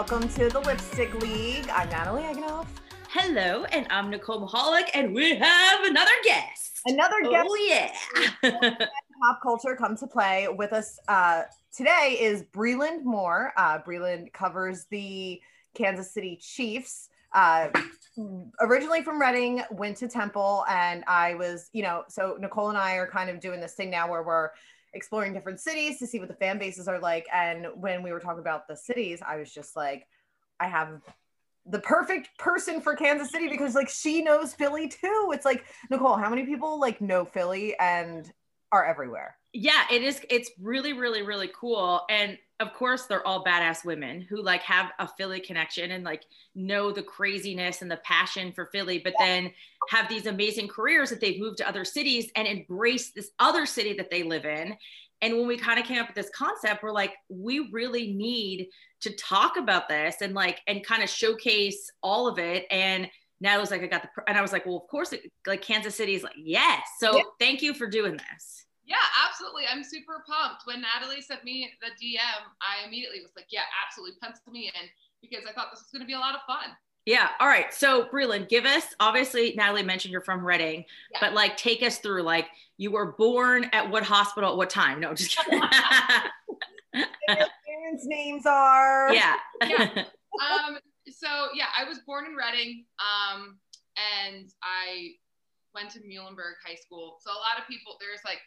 welcome to the Lipstick League. I'm Natalie Eganoff. Hello, and I'm Nicole Mahalik, and we have another guest. Another guest. Oh yeah. Pop culture come to play with us uh, today is Breland Moore. Uh, Breland covers the Kansas City Chiefs. Uh, originally from Reading, went to Temple, and I was, you know, so Nicole and I are kind of doing this thing now where we're exploring different cities to see what the fan bases are like. And when we were talking about the cities, I was just like, I have the perfect person for Kansas City because like she knows Philly too. It's like Nicole, how many people like know Philly and are everywhere? Yeah, it is. It's really, really, really cool. And of course, they're all badass women who like have a Philly connection and like know the craziness and the passion for Philly, but then have these amazing careers that they've moved to other cities and embrace this other city that they live in. And when we kind of came up with this concept, we're like, we really need to talk about this and like, and kind of showcase all of it. And now it was like, I got the, and I was like, well, of course, it, like Kansas City is like, yes. So Yeah. thank you for doing this. Yeah, absolutely. I'm super pumped. When Natalie sent me the DM, I immediately was like, yeah, absolutely, pencil me in because I thought this was going to be a lot of fun. Yeah. All right. So, Breland, give us obviously, Natalie mentioned you're from Reading, Yeah. but like take us through like you were born at what hospital at what time? No, just kidding. Parents' names are. yeah. Yeah. Um, so yeah, I was born in Reading, um, and I went to Muhlenberg High School. So a lot of people, there's like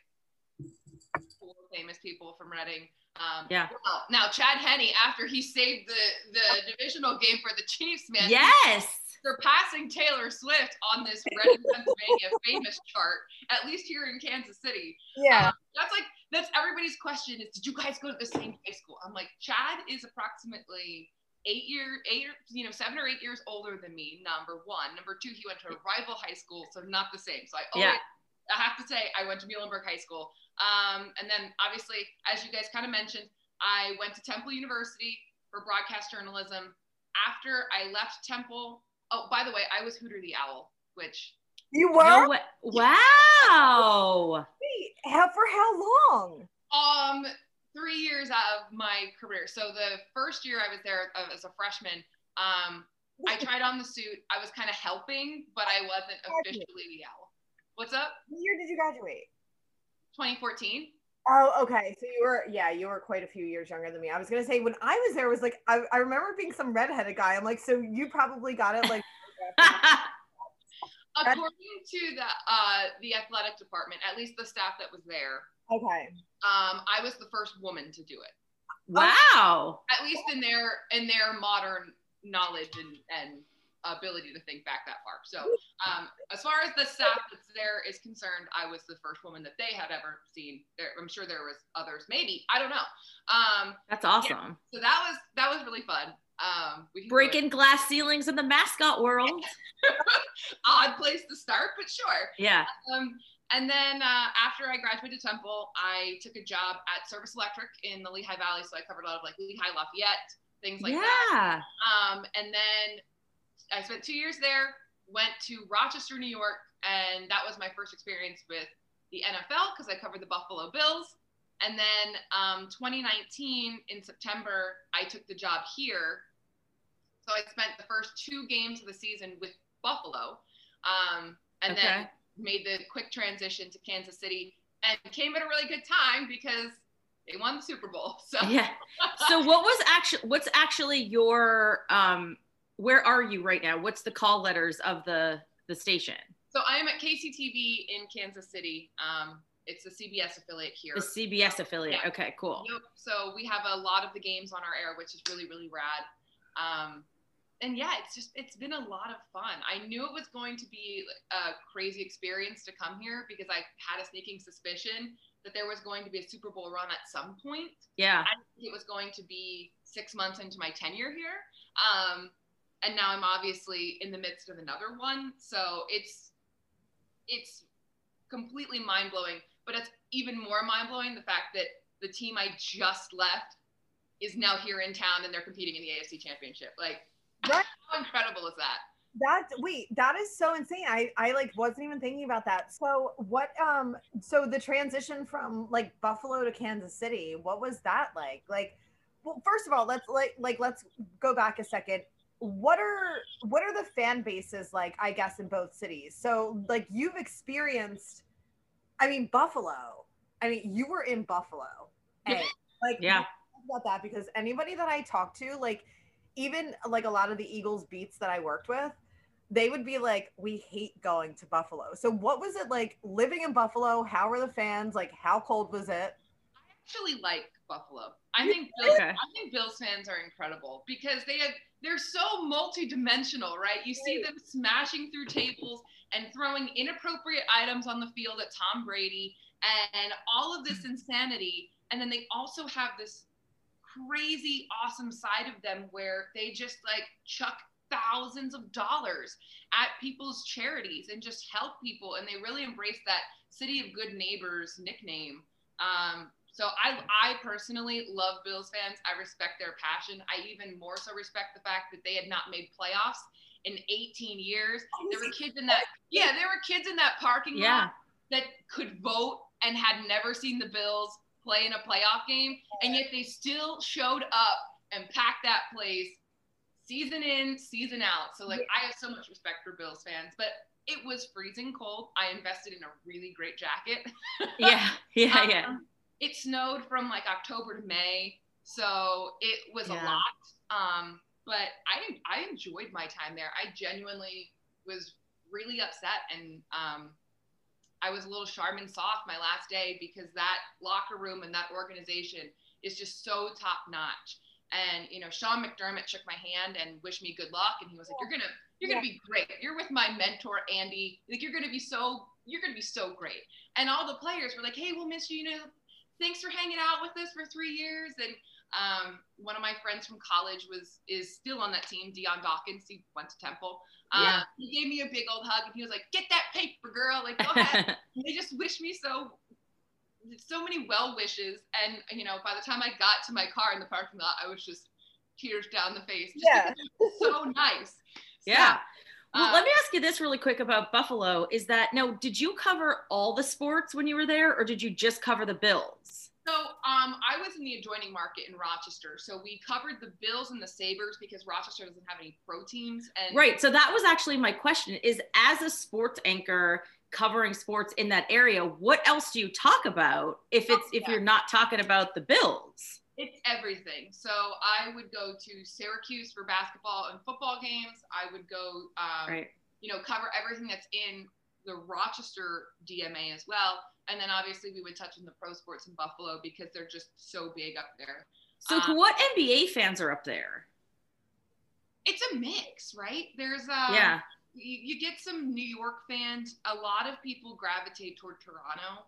four famous people from Reading. Um, Yeah. Well, now Chad Henne, after he saved the the divisional game for the Chiefs, man, yes. surpassing Taylor Swift on this Reading, Pennsylvania famous chart, at least here in Kansas City. Yeah. Um, that's like that's everybody's question is did you guys go to the same high school? I'm like, Chad is approximately eight year eight you know, seven or eight years older than me, number one. Number two, he went to a rival high school, so not the same. So I always Yeah. I have to say I went to Muhlenberg High School. Um, and then obviously, as you guys kind of mentioned, I went to Temple University for broadcast journalism. After I left Temple, oh, by the way, I was Hooter the Owl, which You were? No way. Wow. Wait, how, for how long? um three years of my career. So the first year I was there uh, as a freshman, um, I tried on the suit. I was kind of helping, but I wasn't officially the owl. What's up? What year did you graduate? 2014. Oh, okay. So you were, yeah, you were quite a few years younger than me. I was gonna say when I was there was like I, I remember being some redheaded guy. I'm like, so you probably got it like. According to the uh, the athletic department, at least the staff that was there, okay. um, I was the first woman to do it. wow. At least in their in their modern knowledge and, and ability to think back that far. So um, as far as the staff that's there is concerned, I was the first woman that they had ever seen. There, I'm sure there was others, maybe I don't know. Um, That's awesome. so that was that was really fun. Um, we Breaking glass ceilings in the mascot world. odd place to start, but sure. Yeah. Um, and then uh, after I graduated Temple, I took a job at Service Electric in the Lehigh Valley. So I covered a lot of like Lehigh Lafayette, things like that. yeah. Um, and then I spent two years there, went to Rochester, New York, and that was my first experience with the NFL because I covered the Buffalo Bills. And then um, 2019 in September, I took the job here. So I spent the first two games of the season with Buffalo, um, and then made the quick transition to Kansas City, and came at a really good time because they won the Super Bowl. So Yeah. So what was actually what's actually your um where are you right now? What's the call letters of the the station? So I am at KCTV in Kansas City. Um, it's a CBS affiliate here. The CBS affiliate. Yeah. Okay, cool. Yep. So we have a lot of the games on our air, which is really, really rad. Um, and yeah, it's just it's been a lot of fun. I knew it was going to be a crazy experience to come here because I had a sneaking suspicion that there was going to be a Super Bowl run at some point. Yeah. I didn't think it was going to be six months into my tenure here. Um, and now I'm obviously in the midst of another one. So it's it's completely mind blowing. But it's even more mind blowing the fact that the team I just left is now here in town and they're competing in the AFC Championship. Like, Right. how incredible is that? That wait, that is so insane. I I like wasn't even thinking about that. So what um so the transition from like Buffalo to Kansas City, what was that like? Like well, first of all, let's like like let's go back a second. What are what are the fan bases like? I guess in both cities. So like you've experienced. I mean Buffalo. I mean you were in Buffalo. And, like Yeah. about that because anybody that I talk to, like even like a lot of the Eagles beats that I worked with, they would be like, "We hate going to Buffalo." So what was it like living in Buffalo? How were the fans? Like how cold was it? I actually like Buffalo. I think Bills, Okay. I think Bills fans are incredible because they have they're so multi-dimensional, right? You see them smashing through tables and throwing inappropriate items on the field at Tom Brady and all of this insanity. And then they also have this crazy awesome side of them where they just like chuck thousands of dollars at people's charities and just help people and they really embrace that city of good neighbors nickname um, so I, I personally love Bills fans. I respect their passion. I even more so respect the fact that they had not made playoffs in 18 years. There were kids in that, yeah, there were kids in that parking Yeah. lot that could vote and had never seen the Bills play in a playoff game, and yet they still showed up and packed that place season in, season out. So like, I have so much respect for Bills fans, but it was freezing cold. I invested in a really great jacket. Yeah. Yeah. Um, Yeah. It snowed from like October to May, so it was a lot. Um, but I I enjoyed my time there. I genuinely was really upset, and um, I was a little Charmin soft my last day because that locker room and that organization is just so top notch. And you know, Sean McDermott shook my hand and wished me good luck, and he was like, "You're gonna, you're gonna be great. You're with my mentor Andy. Like, you're gonna be so, you're gonna be so great." And all the players were like, "Hey, we'll miss you. You know, thanks for hanging out with us for three years." And um, one of my friends from college was is still on that team, Dion Dawkins. He went to Temple. Uh, Yeah. He gave me a big old hug, and he was like, "Get that paper, girl. Like, go ahead." they just wished me so so many well wishes and you know by the time i got to my car in the parking lot i was just tears down the face just Yeah. because it was so nice yeah. Well, let me ask you this really quick about Buffalo. Is that no? Did you cover all the sports when you were there, or did you just cover the Bills? so um, i was in the adjoining market in rochester so we covered the bills and the sabres because rochester doesn't have any pro teams and Right. So that was actually my question is as a sports anchor covering sports in that area, what else do you talk about if it's if Yeah. you're not talking about the Bills? It's everything. So I would go to Syracuse for basketball and football games. I would go, um, Right. you know, cover everything that's in the Rochester DMA as well. And then obviously we would touch on the pro sports in Buffalo because they're just so big up there. So Um, what NBA fans are up there? It's a mix, right? There's a yeah. you, you get some New York fans. A lot of people gravitate toward Toronto.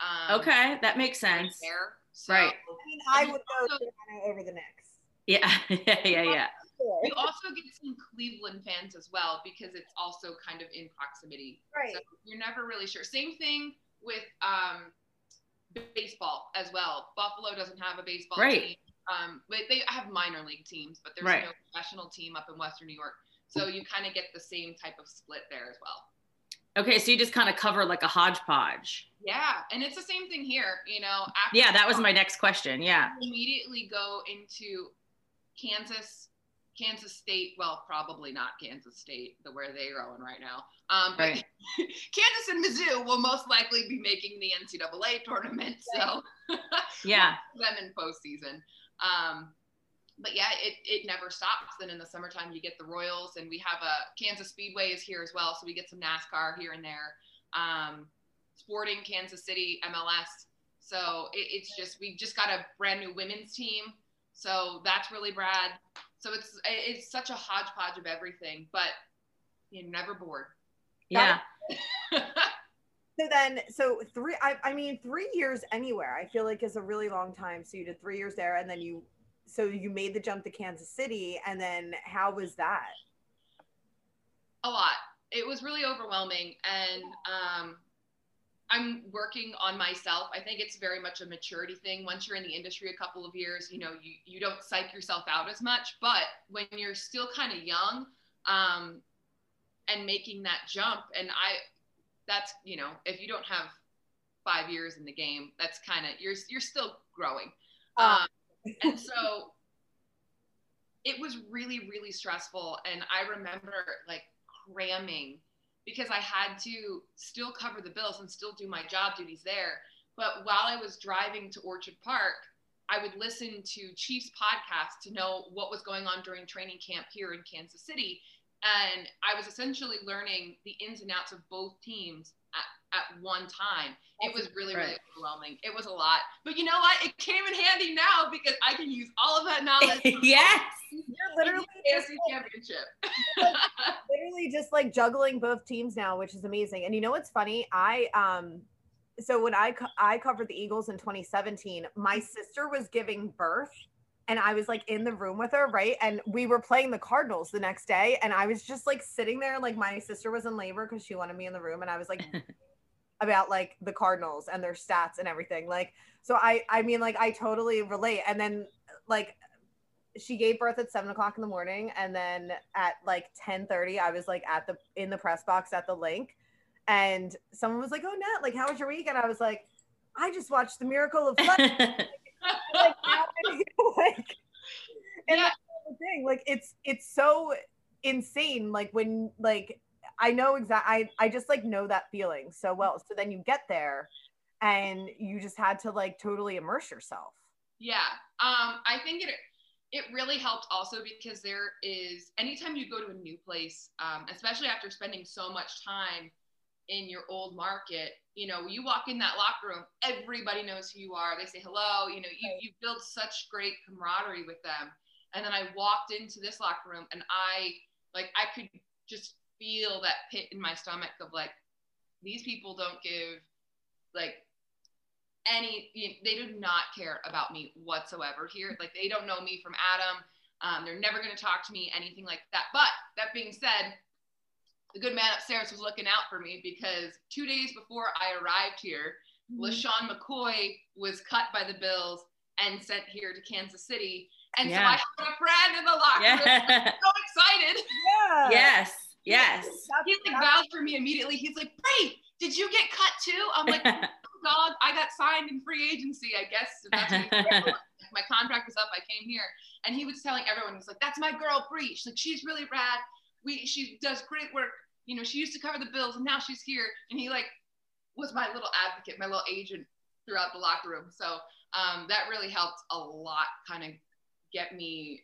Um, Okay, that makes sense. There. So Right. I mean, I would go Toronto over the Knicks. Yeah. yeah. Yeah. Yeah. You also get some Cleveland fans as well because it's also kind of in proximity. Right. So you're never really sure. Same thing with um, baseball as well. Buffalo doesn't have a baseball Right. team, um, but they have minor league teams, but there's Right. no professional team up in Western New York. So you kind of get the same type of split there as well. Okay, so you just kind of cover like a hodgepodge. Yeah, and it's the same thing here. You know, after Yeah, that was my next question. Yeah. immediately go into Kansas, Kansas State. Well, probably not Kansas State, the where they're going right now. Um, but Right. Kansas and Mizzou will most likely be making the NCAA tournament, so Yeah. them in postseason. Um, but yeah, it, it never stops. Then in the summertime, you get the Royals, and we have a Kansas Speedway is here as well, so we get some NASCAR here and there. Um, Sporting Kansas City MLS. So it, it's just we just got a brand new women's team, so that's really rad. So it's it's such a hodgepodge of everything, but you're never bored. Yeah. So then, so three, I, I mean, three years anywhere, I feel like is a really long time. So you did three years there and then you, so you made the jump to Kansas City. And then how was that? a lot. It was really overwhelming, and um, I'm working on myself. I think it's very much a maturity thing. Once you're in the industry a couple of years, you know, you you don't psych yourself out as much. But when you're still kind of young, um, and making that jump, and I, that's you know, if you don't have five years in the game, that's kind of you're you're still growing. Uh. Um, and so it was really, really stressful. And I remember like cramming because I had to still cover the bills and still do my job duties there. But while I was driving to Orchard Park, I would listen to Chiefs podcast to know what was going on during training camp here in Kansas City. And I was essentially learning the ins and outs of both teams at, one time. It was really, really overwhelming. It was a lot. But you know what? It came in handy now because I can use all of that knowledge. yes. You're literally just like, championship. literally just like juggling both teams now, which is amazing. And you know what's funny? I um so when I co- I covered the Eagles in 2017, my sister was giving birth and I was like in the room with her, right? And we were playing the Cardinals the next day and I was just like sitting there like my sister was in labor cuz she wanted me in the room and I was like about like the Cardinals and their stats and everything. Like so I I mean like I totally relate. And then like she gave birth at seven o'clock in the morning and then at like 10 30 i was like at the in the press box at the Linc and someone was like, "Oh, Nat, like, how was your week?" And I was like, "I just watched The Miracle of Flesh." like, like, and yeah. that's the thing. Like, it's it's so insane. Like when like I know exactly. I I just like know that feeling so well. So then you get there, and you just had to like totally immerse yourself. Yeah. Um. I think it it really helped also because there is anytime you go to a new place, um, especially after spending so much time in your old market, you know, you walk in that locker room, everybody knows who you are. They say hello, you know, you, you build such great camaraderie with them. And then I walked into this locker room and I like I could just feel that pit in my stomach of like these people don't give like any you know, they do not care about me whatsoever here like they don't know me from adam um, they're never going to talk to me anything like that but that being said the good man upstairs was looking out for me because two days before I arrived here, mm-hmm. LeSean McCoy was cut by the Bills and sent here to Kansas City. And yeah. so I had a friend in the locker yeah. room. so excited. Yeah. Yes. Yes. He like vouched for me immediately. He's like, Bray, did you get cut too? I'm like, dog, I got signed in free agency, I guess. my contract was up, I came here. And he was telling everyone, he's like, that's my girl, Bree. She's like, she's really rad. We, she does great work you know, she used to cover the bills and now she's here. And he like was my little advocate, my little agent throughout the locker room. So um, that really helped a lot kind of get me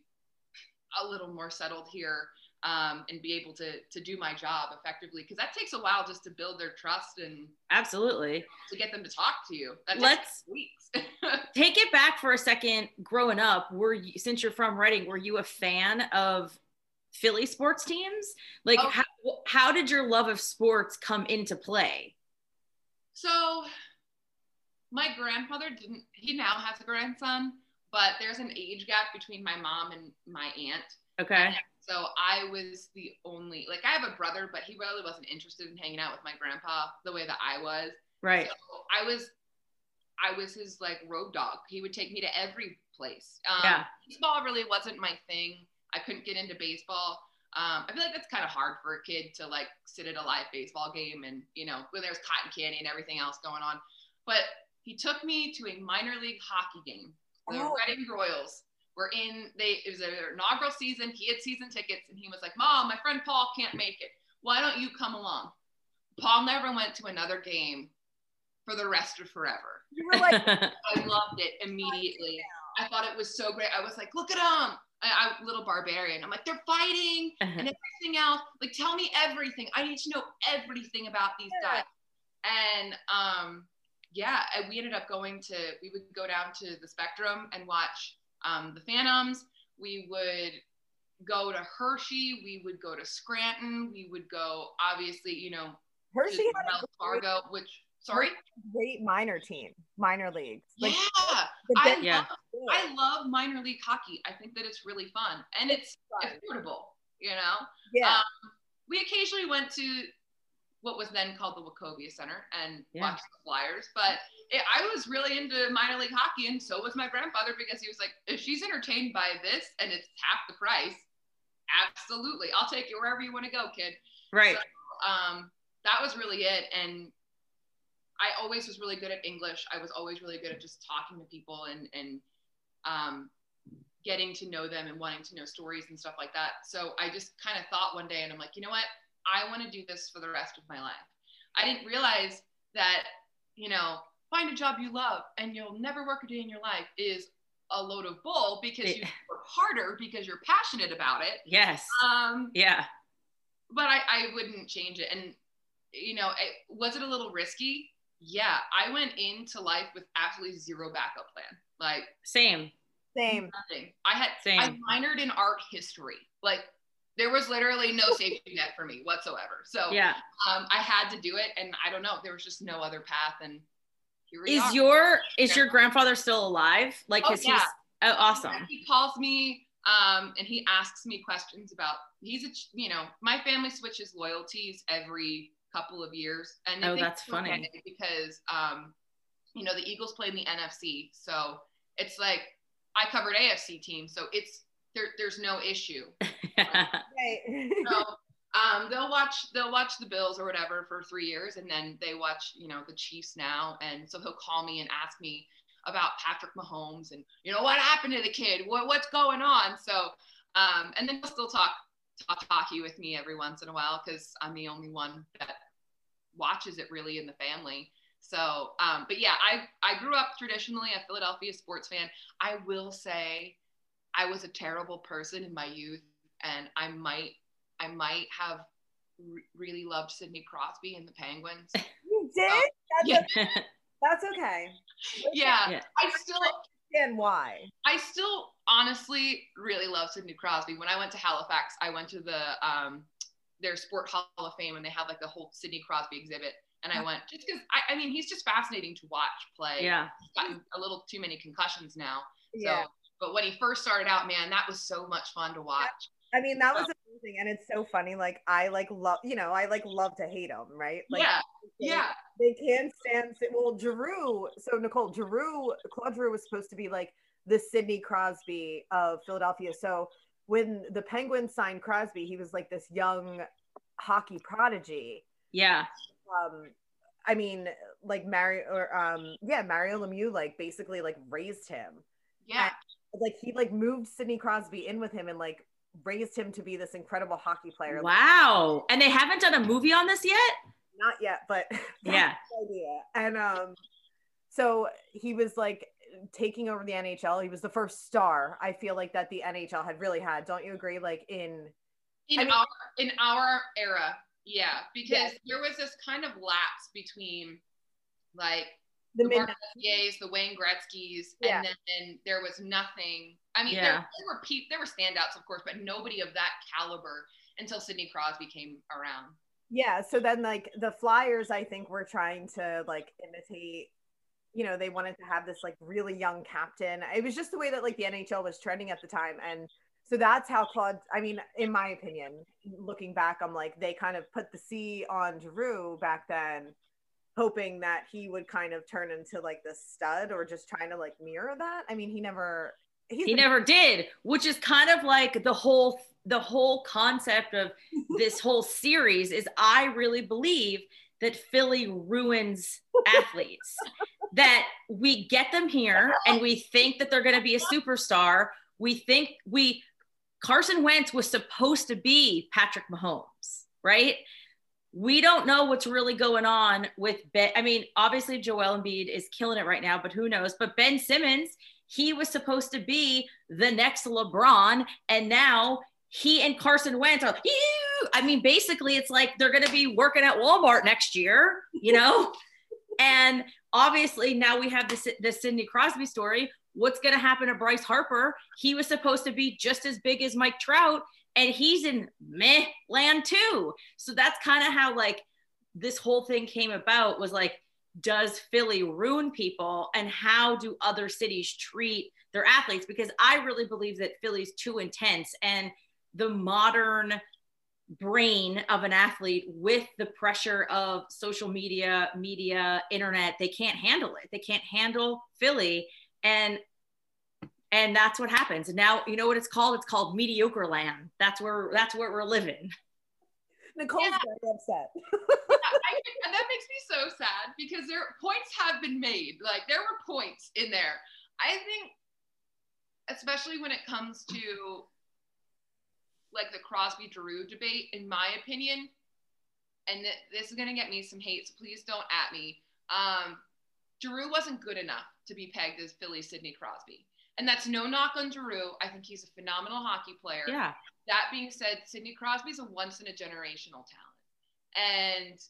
a little more settled here um, and be able to to do my job effectively because that takes a while just to build their trust and absolutely to get them to talk to you. That Let's weeks. take it back for a second. Growing up, were you since you're from Reading, were you a fan of Philly sports teams? Like, oh. how, how did your love of sports come into play? So, my grandfather didn't, he now has a grandson, but there's an age gap between my mom and my aunt. Okay. And so I was the only, like, I have a brother, but he really wasn't interested in hanging out with my grandpa the way that I was. Right. So I was, I was his like road dog. He would take me to every place. Um, yeah. Baseball really wasn't my thing. I couldn't get into baseball. Um, I feel like that's kind of hard for a kid to like sit at a live baseball game and you know when there's cotton candy and everything else going on. But he took me to a minor league hockey game. The oh. Reading Royals were in they it was their inaugural season. He had season tickets and he was like, "Mom, my friend Paul can't make it. Why don't you come along?" Paul never went to another game for the rest of forever. You were like, I loved it immediately. I thought it was so great. I was like, look at him. I, I little barbarian. I'm like, they're fighting uh-huh. and everything else. Like, tell me everything. I need to know everything about these guys. And um, yeah, we ended up going to. We would go down to the Spectrum and watch um, the Phantoms. We would go to Hershey. We would go to Scranton. We would go, obviously, you know, Hershey had Wells Fargo, which sorry, great minor team, minor leagues. Like, yeah, I yeah. Love, I love minor league hockey. I think that it's really fun and it's, it's affordable. You know. Yeah. Um, we occasionally went to what was then called the Wachovia Center and yeah. watched the Flyers, but it, I was really into minor league hockey, and so was my grandfather because he was like, if she's entertained by this and it's half the price, absolutely, I'll take you wherever you want to go, kid. Right. So, um, that was really it, and I always was really good at English. I was always really good at just talking to people and and um, getting to know them and wanting to know stories and stuff like that. So I just kind of thought one day, and I'm like, you know what? I want to do this for the rest of my life. I didn't realize that, you know, find a job you love and you'll never work a day in your life is a load of bull because you work harder because you're passionate about it. Yes. Um, yeah. But I, I wouldn't change it. And, you know, it, was it a little risky? Yeah. I went into life with absolutely zero backup plan. Like, same. Same. Nothing. I had, Same. I minored in art history. Like, there was literally no safety net for me whatsoever. So, Yeah. um, I had to do it. And I don't know, there was just no other path. And here we Is are. your is your grandfather still alive? Like, Oh, yeah. he's oh, awesome. He calls me um, and he asks me questions about. He's a you know my family switches loyalties every couple of years, and Oh, that's funny. because um, you know the Eagles play in the NFC, so it's like I covered AFC teams, so it's there. There's no issue. Right. So um, they'll watch they'll watch the Bills or whatever for three years, and then they watch you know the Chiefs now, and so he'll call me and ask me about Patrick Mahomes and you know what happened to the kid, what what's going on. So um, and then he'll still talk talk hockey with me every once in a while because I'm the only one that watches it really in the family. So, um, but yeah, I I grew up traditionally a Philadelphia sports fan. I will say, I was a terrible person in my youth, and I might I might have re- really loved Sidney Crosby and the Penguins. you did? That's, Yeah. that's okay. Yeah, Yeah. I still understand why? I still honestly really love Sidney Crosby. When I went to Halifax, I went to the um, their Sport Hall of Fame and they have like the whole Sidney Crosby exhibit. And I went just because I, I mean he's just fascinating to watch play. yeah. He's gotten a little too many concussions now. Yeah. But when he first started out, man, that was so much fun to watch. I mean, that was amazing. And it's so funny. Like, I like love, you know, I like love to hate him, right? Like, yeah, they- yeah, They can't stand, well, Giroux. So, Nicole, Giroux, Claude Giroux was supposed to be like the Sidney Crosby of Philadelphia. So, when the Penguins signed Crosby, he was like this young hockey prodigy. Yeah. um i mean like mario or um yeah mario lemieux like basically like raised him yeah. Like he like moved sidney crosby in with him and like raised him to be this incredible hockey player Like, Wow. And they haven't done a movie on this yet? not yet but Yeah. idea and um so he was like taking over the nhl he was the first star i feel like that the nhl had really had don't you agree like in in I mean- our in our era yeah because Yes. there was this kind of lapse between like the the Mark the Wayne Gretzky's, Yeah. and then there was nothing. I mean, Yeah. there, there were pe- there were standouts, of course, but nobody of that caliber until Sidney Crosby came around. Yeah, so then like the Flyers, I think were trying to like imitate, you know, they wanted to have this like really young captain. It was just the way that like the NHL was trending at the time. And so that's how Claude, I mean, in my opinion, looking back, I'm like, they kind of put the C on Giroux back then, hoping that he would kind of turn into like the stud or just trying to like mirror that. I mean, he never, he been- never did which is kind of like the whole the whole concept of this whole series is i really believe that philly ruins athletes that we get them here and we think that they're going to be a superstar we think we carson wentz was supposed to be patrick mahomes right we don't know what's really going on with Ben. I mean, obviously Joel Embiid is killing it right now, but who knows? But Ben Simmons, he was supposed to be the next LeBron, and now he and Carson Wentz are. "Ew." I mean, basically, it's like they're going to be working at Walmart next year, you know. and obviously, now we have this the Sidney Crosby story. What's going to happen to Bryce Harper? He was supposed to be just as big as Mike Trout, and he's in meh land too. So that's kind of how like this whole thing came about was like, does Philly ruin people and how do other cities treat their athletes? Because I really believe that Philly's too intense and the modern brain of an athlete with the pressure of social media, media, internet, they can't handle it. They can't handle Philly. And and that's what happens. And now you know what it's called? It's called mediocre land. That's where that's where we're living. Nicole's Yeah. very upset. I, and that makes me so sad because there points have been made. Like there were points in there. I think especially when it comes to like the Crosby Giroux debate, in my opinion, and th- this is gonna get me some hate, so please don't at me. Um, Giroux wasn't good enough to be pegged as Philly Sidney Crosby. And that's no knock on Giroux. I think he's a phenomenal hockey player. Yeah. That being said, Sidney Crosby's a once in a generational talent. And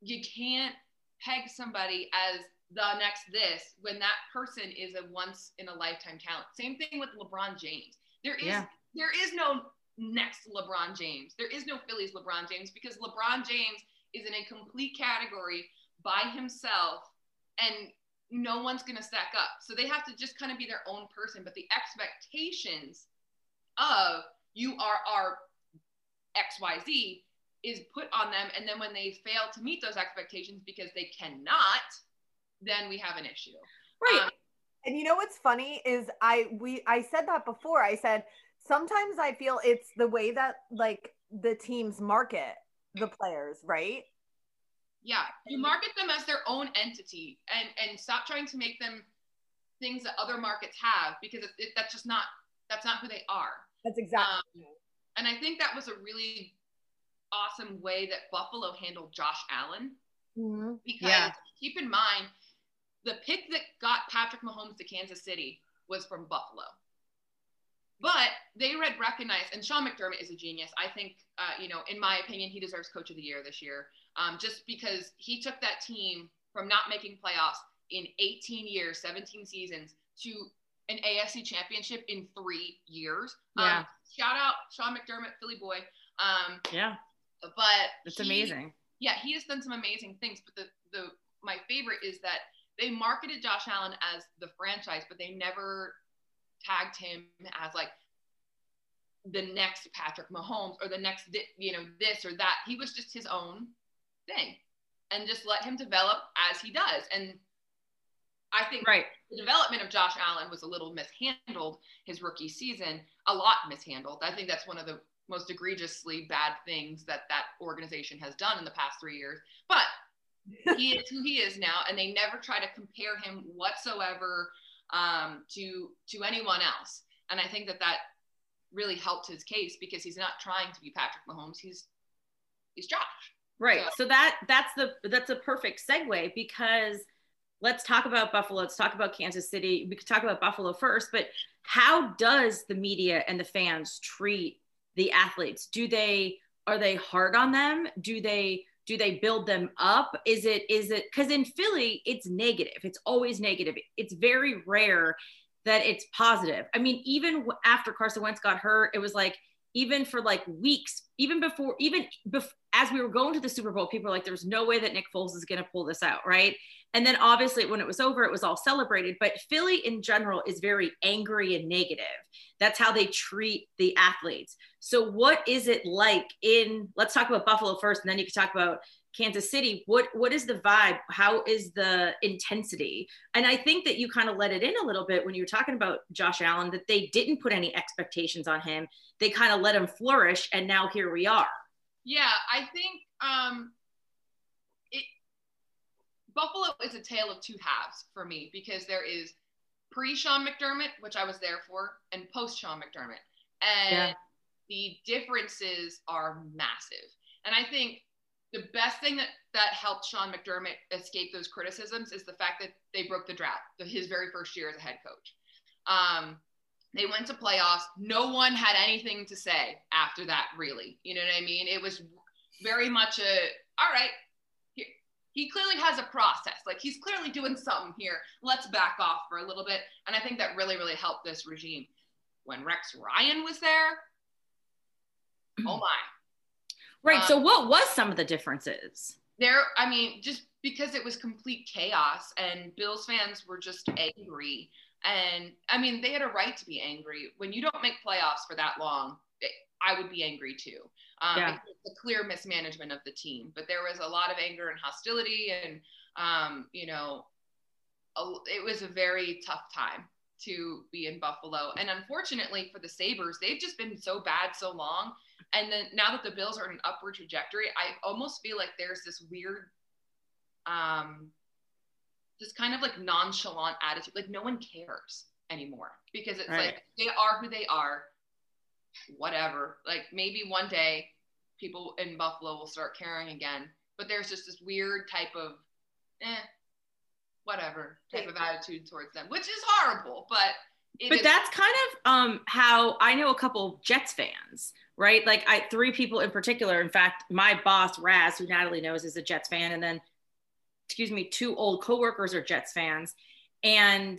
you can't peg somebody as the next this when that person is a once in a lifetime talent. Same thing with LeBron James. There is Yeah. there is no next LeBron James. There is no Phillies LeBron James because LeBron James is in a complete category by himself and no one's going to stack up. So they have to just kind of be their own person, but the expectations of you are our XYZ is put on them and then when they fail to meet those expectations because they cannot, then we have an issue. Right. Um, And you know what's funny is I we I said that before. I said sometimes I feel it's the way that like the teams market the players, right? Yeah, you market them as their own entity, and and stop trying to make them things that other markets have because it, it, that's just not that's not who they are. That's exactly. Um, and I think that was a really awesome way that Buffalo handled Josh Allen Mhm. because Yeah. keep in mind the pick that got Patrick Mahomes to Kansas City was from Buffalo. But they read recognized, and Sean McDermott is a genius. I think, uh, you know, in my opinion, he deserves Coach of the Year this year, um, just because he took that team from not making playoffs in 18 years, 17 seasons, to an AFC championship in three years. Yeah. Um, shout out Sean McDermott, Philly boy. Um, Yeah. but It's amazing. yeah, he has done some amazing things. But the the my favorite is that they marketed Josh Allen as the franchise, but they never tagged him as like the next Patrick Mahomes or the next you know this or that. He was just his own thing, and just let him develop as he does. And I think Right. the development of Josh Allen was a little mishandled his rookie season, a lot mishandled. I think that's one of the most egregiously bad things that that organization has done in the past three years. But he is who he is now, and they never try to compare him whatsoever um, to to anyone else. And I think that that really helped his case because he's not trying to be Patrick Mahomes. He's he's Josh. Right. So that that's the that's a perfect segue because let's talk about Buffalo. Let's talk about Kansas City. We could talk about Buffalo first, but how does the media and the fans treat the athletes? Do they are they hard on them? Do they do they build them up? Is it is it because in Philly it's negative. It's always negative. It's very rare that it's positive. I mean, even after Carson Wentz got hurt, it was like even for like weeks, even before, even bef- as we were going to the Super Bowl, people were like, there's no way that Nick Foles is going to pull this out, right? And then obviously when it was over, it was all celebrated. But Philly in general is very angry and negative. That's how they treat the athletes. So what is it like in? Let's talk about Buffalo first, and then you can talk about Kansas City. What what is the vibe? How is the intensity? And I think that you kind of let it in a little bit when you were talking about Josh Allen that they didn't put any expectations on him. They kind of let him flourish, and now here we are. Yeah, I think um, it Buffalo is a tale of two halves for me because there is pre Sean McDermott, which I was there for, and post Sean McDermott, and Yeah. the differences are massive. And I think the best thing that that helped Sean McDermott escape those criticisms is the fact that they broke the drought, his very first year as a head coach. Um, they went to playoffs. No one had anything to say after that, really. You know what I mean? It was very much a, all right, he, he clearly has a process. Like he's clearly doing something here. Let's back off for a little bit. And I think that really, really helped this regime. When Rex Ryan was there, oh my. Right. Um, so what was some of the differences? there i mean just because it was complete chaos and bills fans were just angry and i mean they had a right to be angry when you don't make playoffs for that long it, i would be angry too um, Yeah. it's a clear mismanagement of the team but there was a lot of anger and hostility and um, you know a, it was a very tough time to be in buffalo and unfortunately for the sabres they've just been so bad so long and then now that the Bills are in an upward trajectory, I almost feel like there's this weird, um, this kind of like nonchalant attitude. Like no one cares. anymore because it's Right. like they are who they are. Whatever. Like maybe one day people in Buffalo will start caring again. But there's just this weird type of eh, whatever type of attitude towards them, which is horrible, but it but is- that's kind of um, how I know a couple Jets fans, right? Like I three people in particular. In fact, my boss Raz, who Natalie knows, is a Jets fan, and then excuse me, two old coworkers are Jets fans, and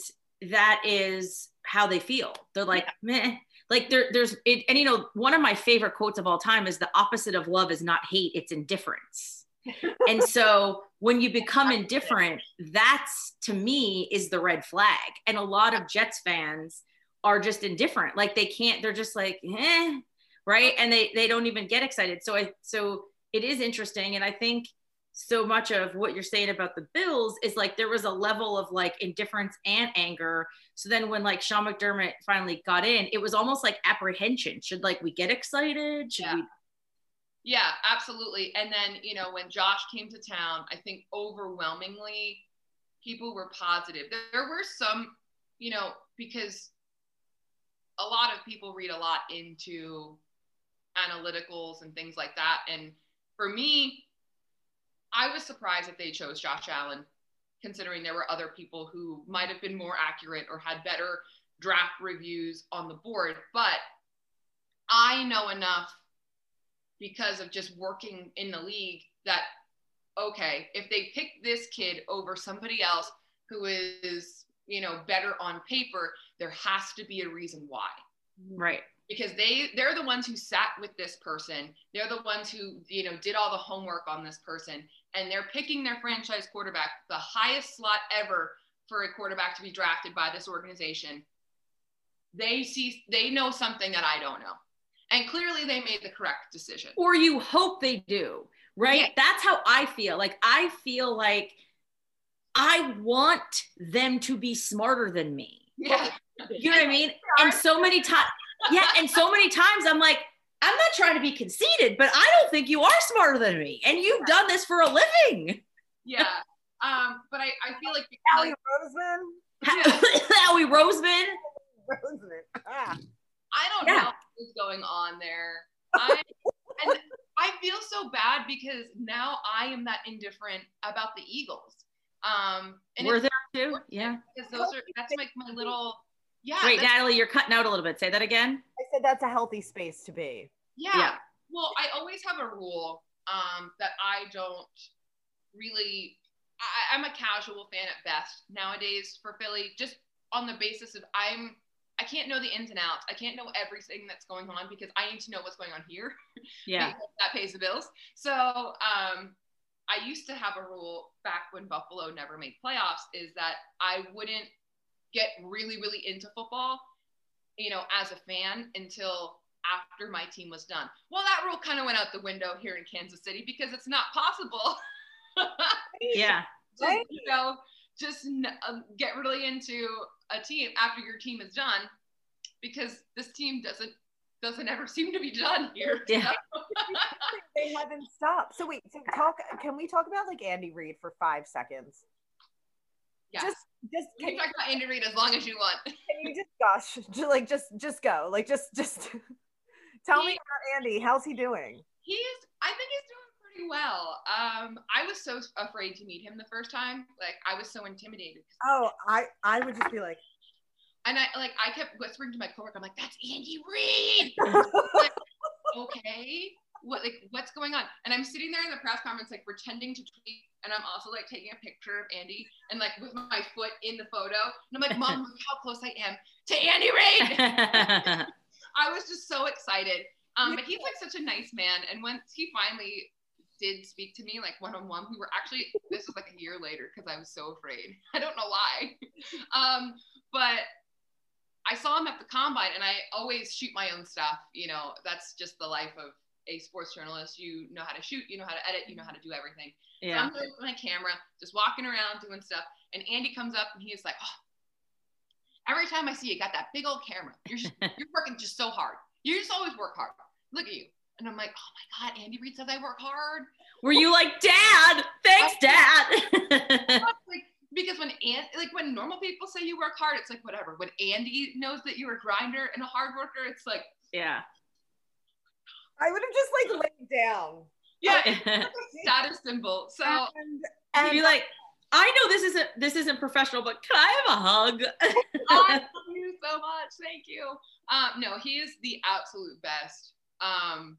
that is how they feel. They're like, meh. Like there, there's it, and you know, one of my favorite quotes of all time is the opposite of love is not hate, it's indifference. and so when you become indifferent, that's to me is the red flag. And a lot of Jets fans are just indifferent. Like they can't, they're just like, eh, right? And they they don't even get excited. So I so it is interesting. And I think so much of what you're saying about the Bills is like there was a level of like indifference and anger. So then when like Sean McDermott finally got in, it was almost like apprehension. Should like we get excited? Should Yeah. we Yeah, absolutely. And then, you know, when Josh came to town, I think overwhelmingly people were positive. There, there were some, you know, because a lot of people read a lot into analyticals and things like that. And for me, I was surprised that they chose Josh Allen, considering there were other people who might have been more accurate or had better draft reviews on the board. But I know enough because of just working in the league that okay, if they pick this kid over somebody else who is, you know, better on paper, there has to be a reason why. right? Because they they're the ones who sat with this person. They're the ones who, you know, did all the homework on this person and they're picking their franchise quarterback, the highest slot ever for a quarterback to be drafted by this organization. They see they know something that I don't know. And clearly they made the correct decision. or you hope they do, right? Yeah. That's how I feel. Like I feel like I want them to be smarter than me. Yeah. You know what I mean? And so many times, yeah, and so many times I'm like, I'm not trying to be conceited, but I don't think you are smarter than me. And you've done this for a living. Yeah. Um, but I, I feel like Allie Roseman. Howie Roseman. Roseman. Ah. I don't Yeah. know what's going on there. I, and I feel so bad because now I am that indifferent about the Eagles. Um, and Were there too? Yeah. because those are that's like my little yeah. Wait, Natalie, you're cutting out a little bit. Say that again. I said that's a healthy space to be. Yeah. Yeah. Well, I always have a rule um, that I don't really. I, I'm a casual fan at best nowadays for Philly, just on the basis of I'm. I can't know the ins and outs. I can't know everything that's going on because I need to know what's going on here. Yeah. that pays the bills. So um, I used to have a rule back when Buffalo never made playoffs is that I wouldn't get really, really into football, you know, as a fan until after my team was done. Well, that rule kind of went out the window here in Kansas City because it's not possible. Yeah. just, you know, just n- um, get really into a team after your team is done because this team doesn't doesn't ever seem to be done here. Yeah. they haven't stopped. So wait, so talk. Can we talk about like Andy Reid for five seconds? Yes. Just, just you can, can talk about Andy Reid as long as you want. can you just gush? Just like, just, just go. Like, just, just tell me about Andy. How's he doing? He's, I think he's doing pretty well. Um, I was so afraid to meet him the first time. Like, I was so intimidated. Oh, I, I would just be like, And I, like, I kept whispering to my coworker, I'm like, that's Andy Reid. Like, okay. What, like, what's going on? And I'm sitting there in the press conference, like, pretending to tweet. And I'm also, like, taking a picture of Andy and, like, with my foot in the photo. And I'm like, Mom, look how close I am to Andy Reid. I was just so excited. Um, but he's like such a nice man. And once he finally did speak to me like one on one, we were actually this was like a year later because I was so afraid. I don't know why. Um, but I saw him at the combine and I always shoot my own stuff. You know, that's just the life of a sports journalist. You know how to shoot, you know how to edit, you know how to do everything. So yeah. I'm there with my camera, just walking around doing stuff. And Andy comes up and he's like, oh, every time I see you, got that big old camera. You're just, you're working just so hard. You just always work hard. Look at you. And I'm like, oh my God, Andy Reid says I work hard. Were you like, Dad? Thanks, Dad. like, because when and like when normal people say you work hard, it's like whatever. When Andy knows that you're a grinder and a hard worker, it's like yeah. I would have just like laid down. Yeah, status symbol. So And, And be like, I know this isn't this isn't professional, but can I have a hug? I love you so much. Thank you. Um, no, he is the absolute best. Um,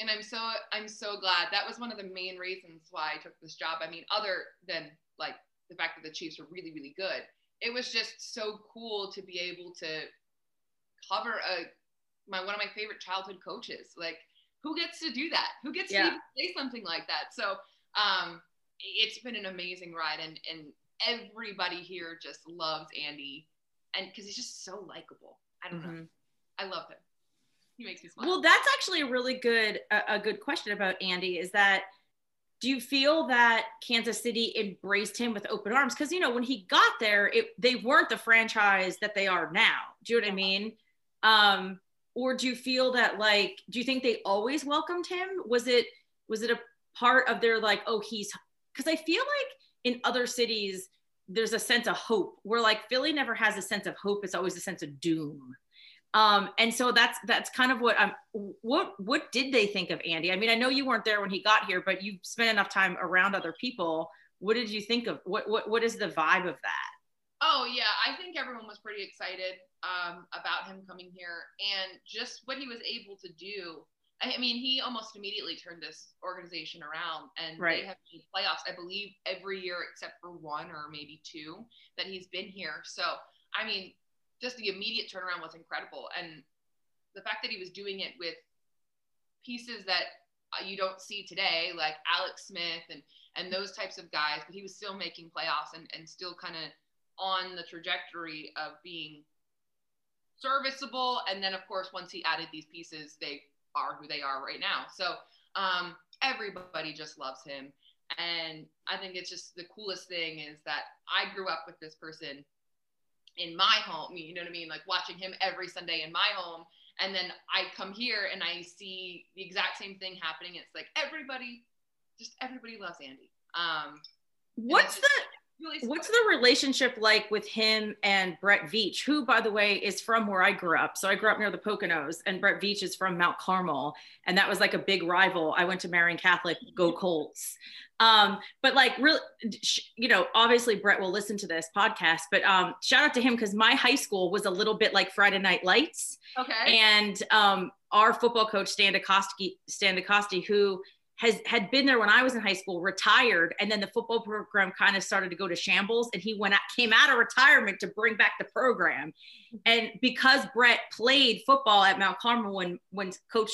and I'm so I'm so glad. That was one of the main reasons why I took this job. I mean, other than like the fact that the Chiefs were really, really good, it was just so cool to be able to cover a my one of my favorite childhood coaches. Like, who gets to do that? Who gets Yeah. to even say something like that? So um, it's been an amazing ride, and and everybody here just loves Andy, and because he's just so likable. I don't know. Mhm. I love him. He makes me smile. Well, that's actually a really good a, a good question about Andy. Is that do you feel that Kansas City embraced him with open arms? Because you know when he got there, it they weren't the franchise that they are now. Do you know what I mean? Um, or do you feel that like do you think they always welcomed him? Was it was it a part of their like oh he's because I feel like in other cities there's a sense of hope. Where like Philly never has a sense of hope. It's always a sense of doom. Um and so that's that's kind of what i'm what what did they think of andy? I mean i know you weren't there when he got here but you spent enough time around other people. What did you think of what what, what is the vibe of that Oh yeah, I think everyone was pretty excited um, about him coming here and just what he was able to do. I I mean, he almost immediately turned this organization around, and Right. they have made playoffs. I believe every year except for one or maybe two that he's been here. So I mean, just the immediate turnaround was incredible, and the fact that he was doing it with pieces that uh, you don't see today, like Alex Smith and and those types of guys, but he was still making playoffs and, and still kind of on the trajectory of being serviceable. And then, of course, once he added these pieces, they are who they are right now. So um, everybody just loves him. And I think it's just the coolest thing is that I grew up with this person in my home, you know what I mean? Like watching him every Sunday in my home. And then I come here and I see the exact same thing happening. It's like everybody, just everybody loves Andy. Um, what's the really what's the relationship like with him and brett veach who by the way is from where i grew up. So i grew up near the poconos and brett veach is from mount carmel and that was like a big rival. I went to marian catholic go colts. Um, but like really you know obviously brett will listen to this podcast but um, shout out to him because my high school was a little bit like friday night lights. Okay. and um, our football coach stan DeCosti, stan DeCosti who has had been there when I was in high school, retired, and then the football program kind of started to go to shambles, and he went out, came out of retirement to bring back the program, and because Brett played football at Mount Carmel when when Coach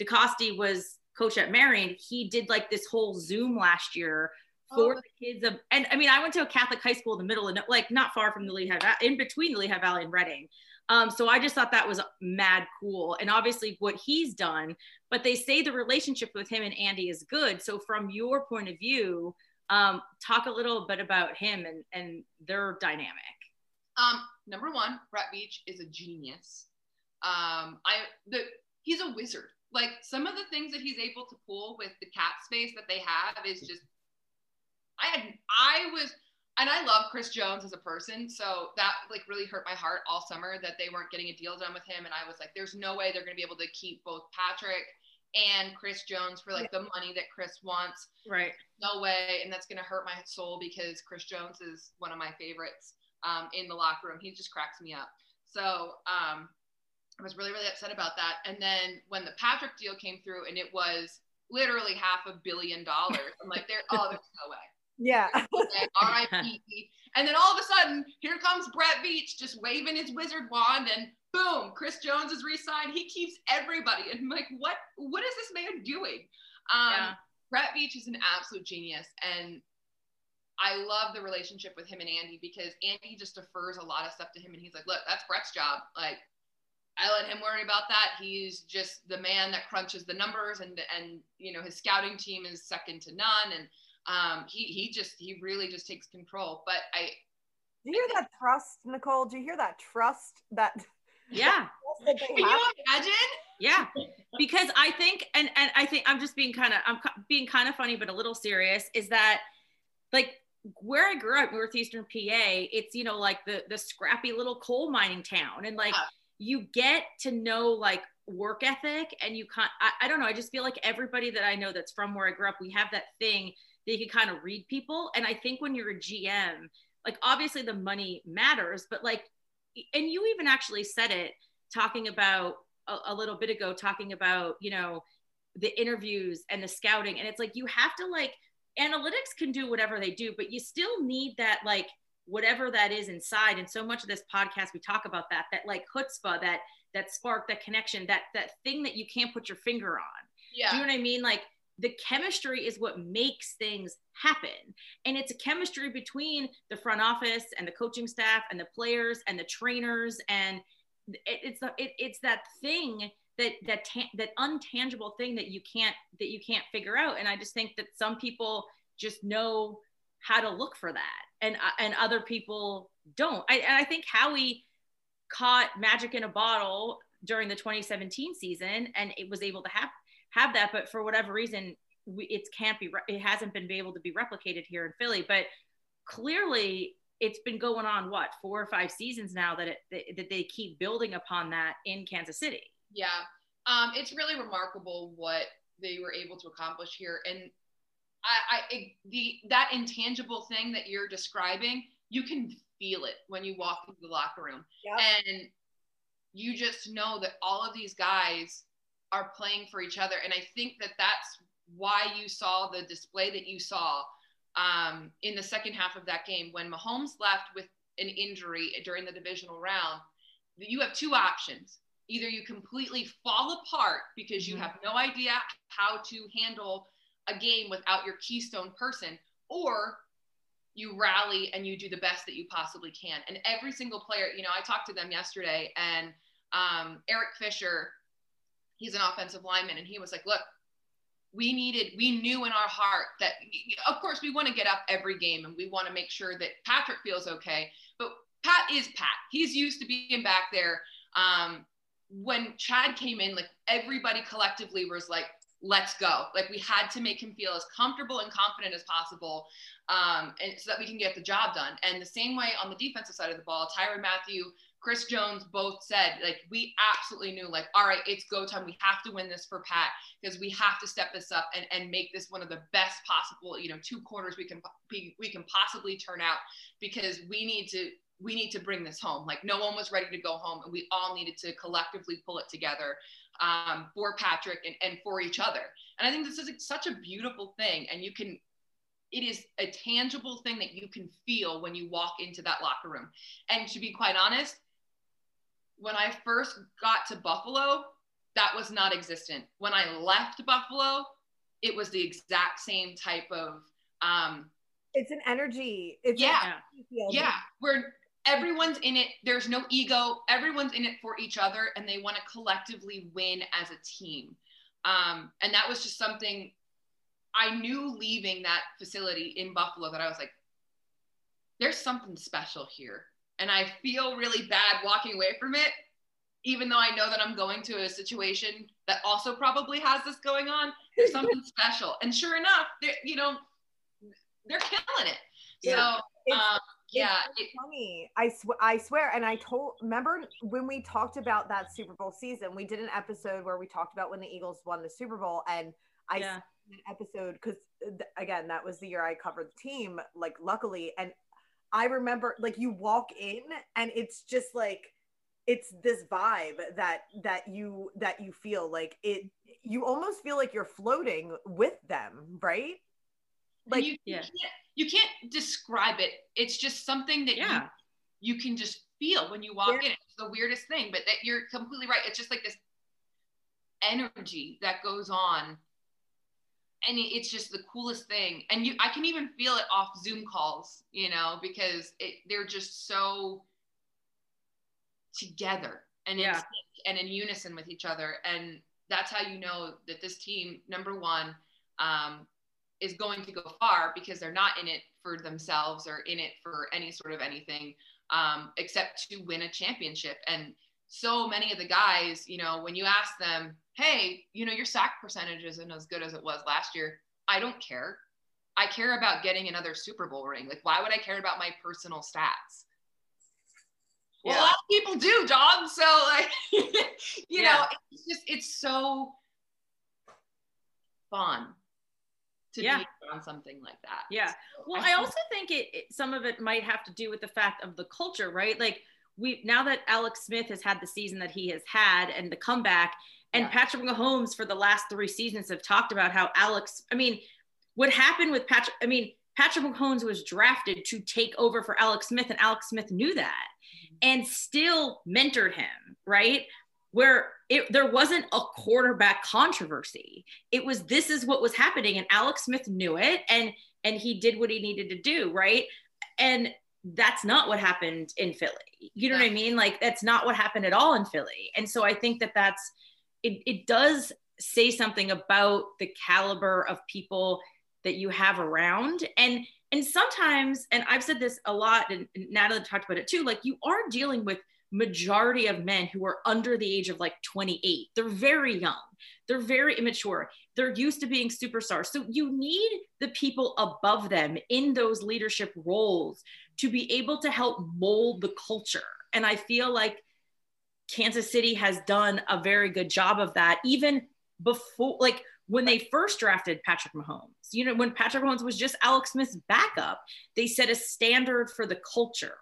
DeCosti was coach at Marian, he did like this whole Zoom last year for Oh. the kids of, and I mean, I went to a Catholic high school in the middle of, like not far from the Lehigh, in between the Lehigh Valley and Reading. Um, so I just thought that was mad cool. And obviously what he's done, but they say the relationship with him and Andy is good. So from your point of view, um, talk a little bit about him and, and their dynamic. Um, number one, Brett Veach is a genius. Um, I the he's a wizard. Like some of the things that he's able to pull with the cap space that they have is just. I had I was and I love Chris Jones as a person, so that like really hurt my heart all summer that they weren't getting a deal done with him, and I was like, there's no way they're gonna be able to keep both Patrick and Chris Jones for like the money that Chris wants. Right. no way and that's going to hurt my soul because chris jones is one of my favorites um, in the locker room. He just cracks me up. So um, i was really really upset about that. And then when the patrick deal came through and it was literally half a billion dollars i'm like there oh there's no way Yeah. RIP. And then all of a sudden, here comes Brett Veach just waving his wizard wand, and boom, Chris Jones is re-signed. He keeps everybody. And I'm like, what? What is this man doing? Um, Yeah. Brett Veach is an absolute genius, and I love the relationship with him and Andy because Andy just defers a lot of stuff to him, and he's like, look, that's Brett's job. Like, I let him worry about that. He's just the man that crunches the numbers, and and you know his scouting team is second to none, and um, he he just he really just takes control. But I Do you hear that trust, Nicole? Do you hear that trust that, Yeah. trust that can you imagine? Yeah, because I think, and and I think I'm just being kind of, I'm being kind of funny, but a little serious. Is that like where I grew up, northeastern PA, it's you know like the the scrappy little coal mining town, and like Yeah. you get to know like work ethic, and you can't. I, I don't know. I just feel like everybody that I know that's from where I grew up, we have that thing that you can kind of read people, and I think when you're a GM, like obviously the money matters, but like, and you even actually said it talking about a, a little bit ago, talking about you know the interviews and the scouting, and it's like you have to like analytics can do whatever they do, but you still need that like whatever that is inside. And so much of this podcast we talk about that that like chutzpah, that that spark, that connection, that that thing that you can't put your finger on. Yeah. Do you know what I mean? Like the chemistry is what makes things happen. And it's a chemistry between the front office and the coaching staff and the players and the trainers. And it, it's, it, it's that thing that, that, ta- that untangible thing that you can't, that you can't figure out. And I just think that some people just know how to look for that and, uh, and other people don't. I, and I think Howie caught magic in a bottle during the 2017 season and it was able to have have that but for whatever reason we, it can't be it hasn't been able to be replicated here in philly but clearly it's been going on what four or five seasons now that it that, that they keep building upon that in kansas city Yeah. Um, it's really remarkable what they were able to accomplish here. And I, I it, the that intangible thing that you're describing, you can feel it when you walk into the locker room. Yep. And you just know that all of these guys are playing for each other. And I think that that's why you saw the display that you saw um, in the second half of that game when Mahomes left with an injury during the divisional round. You have two options. Either you completely fall apart because you Mhm. have no idea how to handle a game without your keystone person, or you rally and you do the best that you possibly can. And every single player, you know, I talked to them yesterday, and um, Eric Fisher, he's an offensive lineman, and he was like, "Look, we needed, we knew in our heart that, of course, we want to get up every game, and we want to make sure that Patrick feels okay. But Pat is Pat. He's used to being back there. Um, when Chad came in, like everybody collectively was like, let's go. Like we had to make him feel as comfortable and confident as possible, um, and so that we can get the job done. And the same way on the defensive side of the ball, Tyrann Mathieu, Chris Jones both said, like, we absolutely knew, like, all right, it's go time. We have to win this for Pat because we have to step this up and, and make this one of the best possible, you know, two quarters we can we, we can possibly turn out because we need to we need to bring this home. Like no one was ready to go home, and we all needed to collectively pull it together um, for Patrick and, and for each other. And I think this is such a beautiful thing, and you can. It is a tangible thing that you can feel when you walk into that locker room. And to be quite honest, when I first got to Buffalo, that was not existent. When I left Buffalo, it was the exact same type of um, It's an energy. It's Yeah. energy yeah where everyone's in it there's no ego everyone's in it for each other and they want to collectively win as a team um, and that was just something i knew leaving that facility in buffalo that i was like there's something special here and i feel really bad walking away from it even though i know that i'm going to a situation that also probably has this going on there's something special and sure enough they're you know they're killing it Yeah. so It's- um, yeah It's it, funny. I sw- I swear, and I told. Remember when we talked about that Super Bowl season? We did an episode where we talked about when the Eagles won the Super Bowl, and I Yeah. episode because again, that was the year I covered the team. Like, luckily, and I remember like you walk in, and it's just like it's this vibe that that you that you feel like it. You almost feel like you're floating with them, right? like Like, you, you yeah. can't you can't describe it it's just something that yeah you, you can just feel when you walk Yeah. in it's the weirdest thing but that you're completely right it's just like this energy that goes on and it's just the coolest thing. And you i can even feel it off zoom calls you know because it they're just so together and in Yeah. sync and in unison with each other. And that's how you know that this team number one um, is going to go far because they're not in it for themselves or in it for any sort of anything um, except to win a championship. And so many of the guys you know when you ask them hey you know your sack percentage isn't as good as it was last year i don't care I care about getting another Super Bowl ring. Like, why would I care about my personal stats? Well, yeah. a lot of people do, dog. So, like, you yeah. know, it's just, it's so fun to yeah. be on something like that. Yeah. Well, I, I also think it, it, some of it might have to do with the fact of the culture, right? Like, we now that Alex Smith has had the season that he has had and the comeback, and yeah. Patrick Mahomes for the last three seasons have talked about how Alex, I mean, what happened with Patrick, I mean, Patrick Mahomes was drafted to take over for Alex Smith, and Alex Smith knew that mm-hmm. and still mentored him, right? Where it, there wasn't a quarterback controversy. It was this is what was happening, and Alex Smith knew it, and and he did what he needed to do, right? And that's not what happened in Philly. You know yeah. what I mean? Like that's not what happened at all in Philly. And so I think that that's it. It does say something about the caliber of people that you have around and and sometimes and i've said this a lot and natalie talked about it too like you are dealing with majority of men who are under the age of like 28 they're very young they're very immature they're used to being superstars so you need the people above them in those leadership roles to be able to help mold the culture and i feel like kansas city has done a very good job of that even before like when they first drafted Patrick Mahomes, you know, when Patrick Mahomes was just Alex Smith's backup, they set a standard for the culture.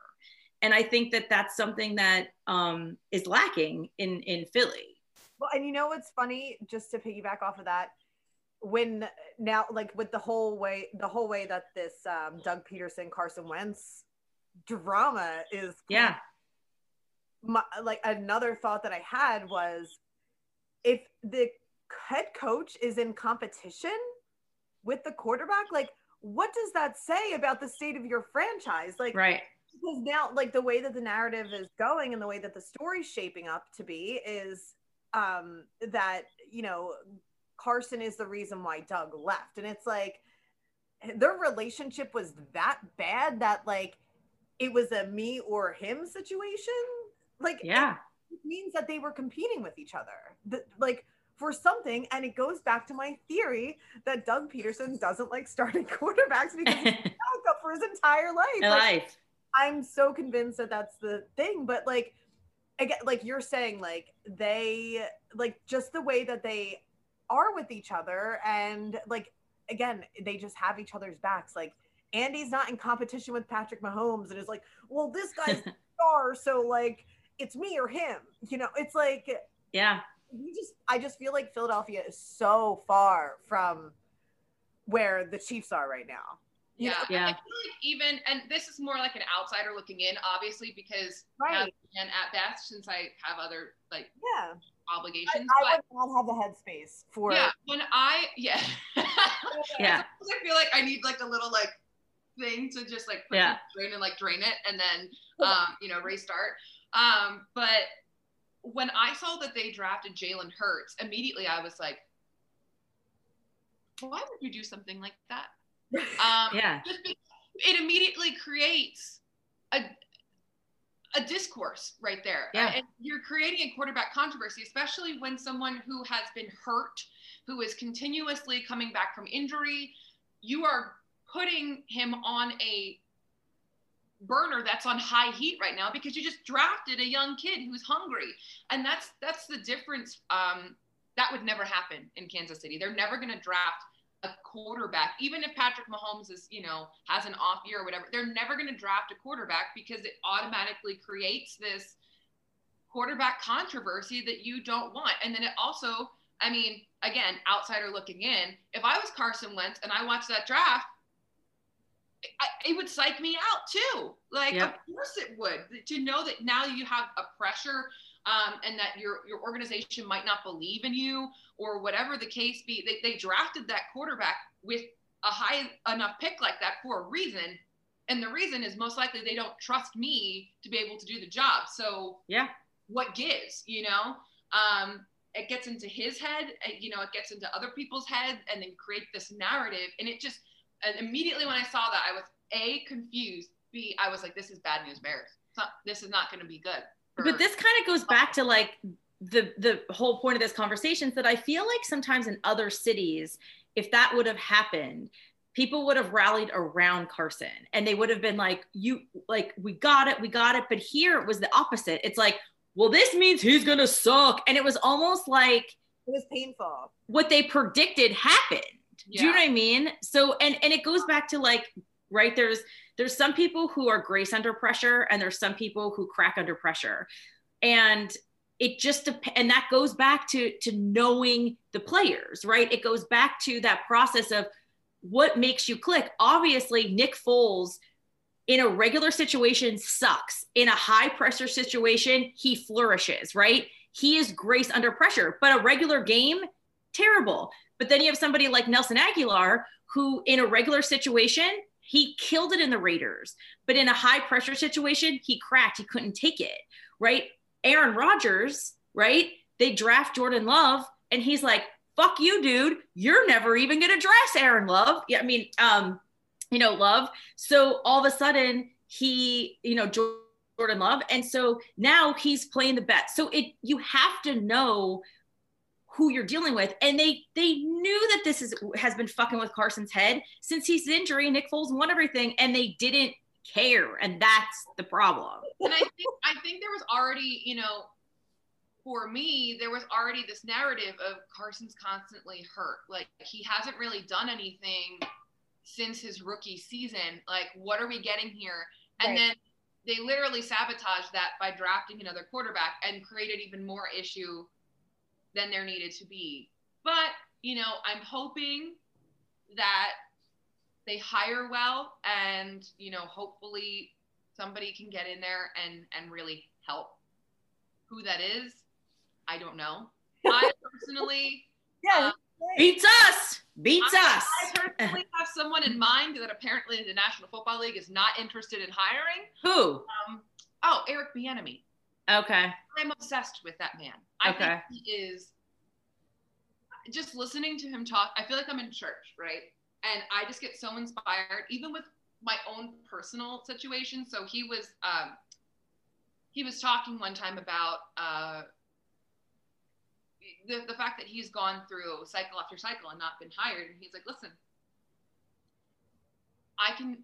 And I think that that's something that um, is lacking in, in Philly. Well, and you know what's funny, just to piggyback off of that, when now, like with the whole way, the whole way that this um, Doug Pederson Carson Wentz drama is, yeah. My, like another thought that I had was if the head coach is in competition with the quarterback, like what does that say about the state of your franchise? Like, right. Because now, like the way that the narrative is going and the way that the story's shaping up to be is um, that, you know, Carson is the reason why Doug left. And it's like their relationship was that bad that, like, it was a me or him situation. Like, yeah. It means that they were competing with each other. The, like, for something. And it goes back to my theory that Doug Pederson doesn't like starting quarterbacks because he's backup for his entire life. Like, life. I'm so convinced that that's the thing. But like, again, like you're saying, like they, like just the way that they are with each other and like, again, they just have each other's backs. Like, Andy's not in competition with Patrick Mahomes and is like, well, this guy's star, so like it's me or him. You know, it's like yeah, we just I just feel like Philadelphia is so far from where the Chiefs are right now. Yeah, know? yeah. Like even and this is more like an outsider looking in, obviously, because right. and at best, since I have other like yeah obligations. I, I would not have the headspace for yeah. When I yeah yeah, I feel like I need like a little like thing to just like yeah. drain and like drain it and then um you know restart. Um, but when I saw that they drafted Jalen Hurts, immediately I was like, why would you do something like that? Um, yeah. it immediately creates a, a discourse right there. Yeah. And you're creating a quarterback controversy, especially when someone who has been hurt, who is continuously coming back from injury, you are putting him on a burner that's on high heat right now because you just drafted a young kid who's hungry and that's that's the difference um, that would never happen in kansas city they're never going to draft a quarterback even if patrick mahomes is you know has an off year or whatever they're never going to draft a quarterback because it automatically creates this quarterback controversy that you don't want and then it also i mean again outsider looking in if i was carson wentz and i watched that draft I, it would psych me out too. Like, of course it would. To know that now you have a pressure um, and that your your organization might not believe in you or whatever the case be. They, they drafted that quarterback with a high enough pick like that for a reason. And the reason is most likely they don't trust me to be able to do the job. So yeah, what gives, you know? Um, it gets into his head, you know, it gets into other people's head and then create this narrative. And it just, and immediately when I saw that, I was a confused. B, I was like, this is bad news bears. Not, this is not going to be good. But this kind of goes back to like the the whole point of this conversation is that I feel like sometimes in other cities, if that would have happened, people would have rallied around Carson and they would have been like, you like, we got it, we got it. But here it was the opposite. It's like, well, this means he's gonna suck. And it was almost like it was painful. What they predicted happened. Yeah. Do you know what I mean? So and and it goes back to like, right, there's there's some people who are grace under pressure and there's some people who crack under pressure. And it just and that goes back to to knowing the players, right? It goes back to that process of what makes you click. Obviously, Nick Foles in a regular situation sucks. In a high pressure situation, he flourishes, right? He is grace under pressure, but a regular game, terrible. But then you have somebody like Nelson aguilar who in a regular situation, he killed it in the Raiders, but in a high pressure situation, he cracked. He couldn't take it, right? Aaron Rodgers, right? They draft Jordan Love, and he's like, fuck you, dude. You're never even gonna dress Aaron Love. Yeah, I mean, um, you know, Love. So all of a sudden he, you know, Jordan Love, and so now he's playing the bet. So it you have to know who you're dealing with, and they they knew that this is has been fucking with Carson's head since his injury. Nick Foles won everything, and they didn't care, and that's the problem. And I think I think there was already, you know, for me, there was already this narrative of Carson's constantly hurt. Like he hasn't really done anything since his rookie season. Like, what are we getting here? And right. then they literally sabotaged that by drafting another quarterback and created even more issue than there needed to be. But, you know, I'm hoping that they hire well and, you know, hopefully somebody can get in there and and really help. Who that is, I don't know. I personally, yeah, um, beats us, beats I, us. I personally have someone in mind that apparently the National Football League is not interested in hiring. Who? Um, oh, Eric Bieniemy. Okay. I'm obsessed with that man. I okay. think he is. Just listening to him talk, I feel like I'm in church, right? And I just get so inspired, even with my own personal situation. So he was, um, he was talking one time about. Uh, the, the fact that he's gone through cycle after cycle and not been hired and he's like listen i can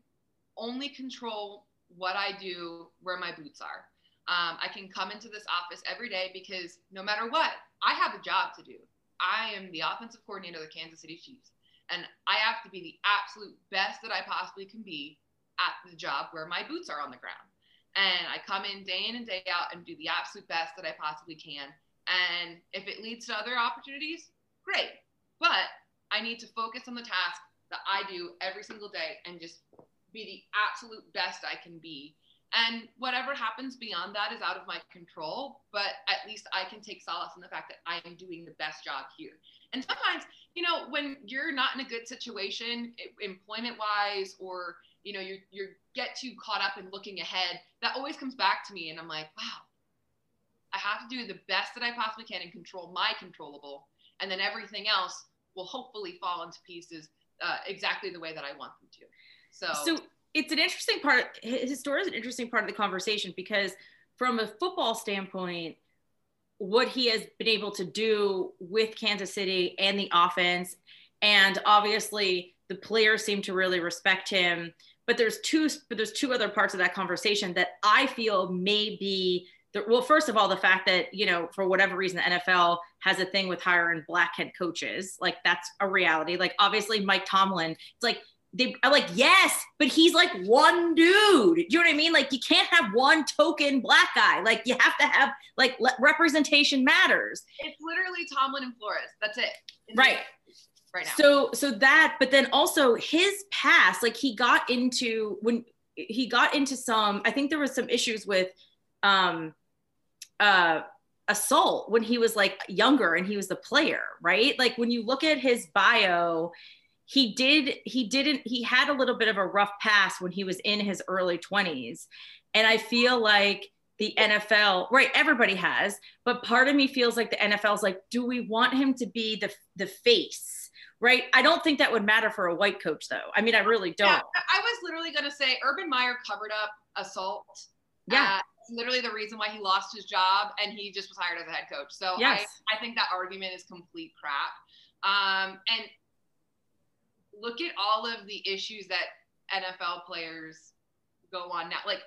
only control what i do where my boots are um, i can come into this office every day because no matter what i have a job to do i am the offensive coordinator of the kansas city chiefs and i have to be the absolute best that i possibly can be at the job where my boots are on the ground and i come in day in and day out and do the absolute best that i possibly can and if it leads to other opportunities, great. But I need to focus on the task that I do every single day and just be the absolute best I can be. And whatever happens beyond that is out of my control, but at least I can take solace in the fact that I am doing the best job here. And sometimes, you know, when you're not in a good situation, employment wise, or you know, you you get too caught up in looking ahead, that always comes back to me, and I'm like, wow, I have to do the best that I possibly can and control my controllable, and then everything else will hopefully fall into pieces uh, exactly the way that I want them to. So, so it's an interesting part. His story is an interesting part of the conversation because, from a football standpoint, what he has been able to do with Kansas City and the offense, and obviously the players seem to really respect him. But there's two, but there's two other parts of that conversation that I feel may be well, first of all, the fact that, you know, for whatever reason, the NFL has a thing with hiring black head coaches, like that's a reality. Like, obviously, Mike Tomlin, it's like, they are like, yes, but he's like one dude. Do you know what I mean? Like, you can't have one token black guy. Like, you have to have, like, le- representation matters. It's literally Tomlin and Flores. That's it. It's right. Right now. So, so that, but then also his past, like, he got into when he got into some, I think there was some issues with, um, uh, assault when he was like younger and he was the player, right? Like when you look at his bio, he did he didn't he had a little bit of a rough pass when he was in his early 20s. And I feel like the NFL, right? Everybody has, but part of me feels like the NFL is like, do we want him to be the the face? Right. I don't think that would matter for a white coach, though. I mean, I really don't. Yeah, I was literally going to say Urban Meyer covered up assault. Yeah literally the reason why he lost his job and he just was hired as a head coach. So yes. I, I think that argument is complete crap. Um, and look at all of the issues that NFL players go on now. Like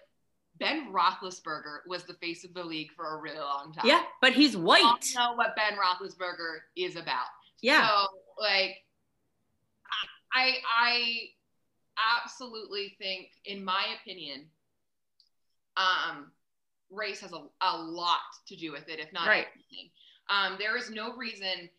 Ben Roethlisberger was the face of the league for a really long time. Yeah, but he's white. I know what Ben Roethlisberger is about. Yeah. So like, I I absolutely think, in my opinion, um, race has a, a lot to do with it, if not Right. everything. Um, there is no reason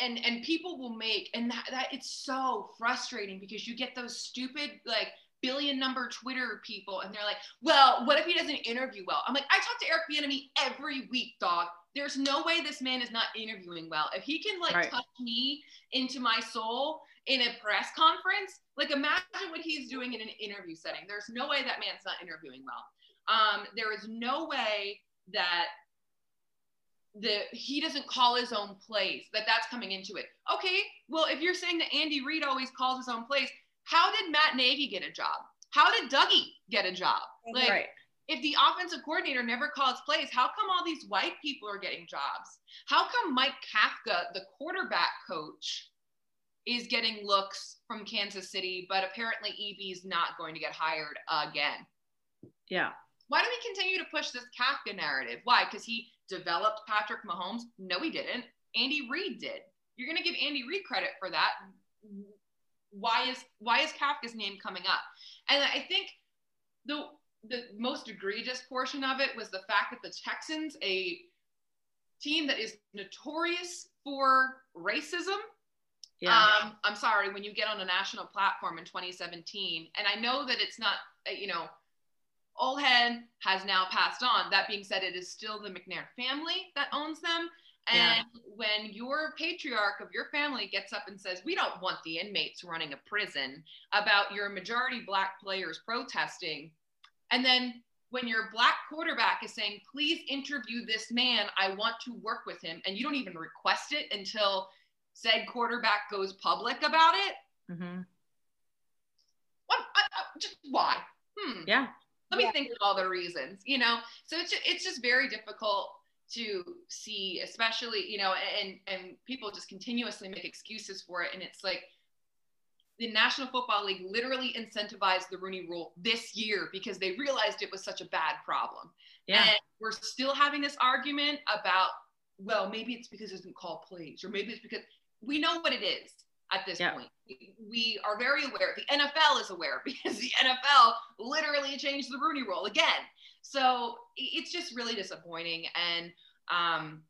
and and people will make and that, that it's so frustrating because you get those stupid like billion number twitter people and they're like well what if he doesn't interview well? I'm like i talk to eric bieniemy every week dog. There's no way this man is not interviewing well. If he can like Right. touch me into my soul in a press conference like imagine what he's doing in an interview setting. There's no way that man's not interviewing well. Um, there is no way that the he doesn't call his own plays that that's coming into it okay well if you're saying that andy reid always calls his own plays how did matt nagy get a job how did dougie get a job like right. if the offensive coordinator never calls plays how come all these white people are getting jobs how come mike kafka the quarterback coach is getting looks from kansas city but apparently eb's not going to get hired again Yeah. why do we continue to push this Kafka narrative? Why? Because he developed Patrick Mahomes? No, he didn't. Andy Reid did. You're going to give Andy Reid credit for that. Why is why is Kafka's name coming up? And I think the the most egregious portion of it was the fact that the Texans, a team that is notorious for racism, Yeah. um, I'm sorry, when you get on a national platform in 2017, and I know that it's not, uh, you know, Old Head has now passed on. That being said, it is still the McNair family that owns them. And when your patriarch of your family gets up and says, We don't want the inmates running a prison about your majority black players protesting, and then when your black quarterback is saying, Please interview this man, I want to work with him, and you don't even request it until said quarterback goes public about it, hmm what, I, I, just why? Hmm. Yeah. Let me Yeah. think of all the reasons, you know? So it's just, it's just very difficult to see, especially, you know, and, and people just continuously make excuses for it. And it's like the National Football League literally incentivized the Rooney rule this year because they realized it was such a bad problem. Yeah. And we're still having this argument about, well, maybe it's because it doesn't call plays, or maybe it's because we know what it is at this point. We, we are very aware. The NFL is aware because the NFL literally changed the Rooney rule again. So it's just really disappointing. And um,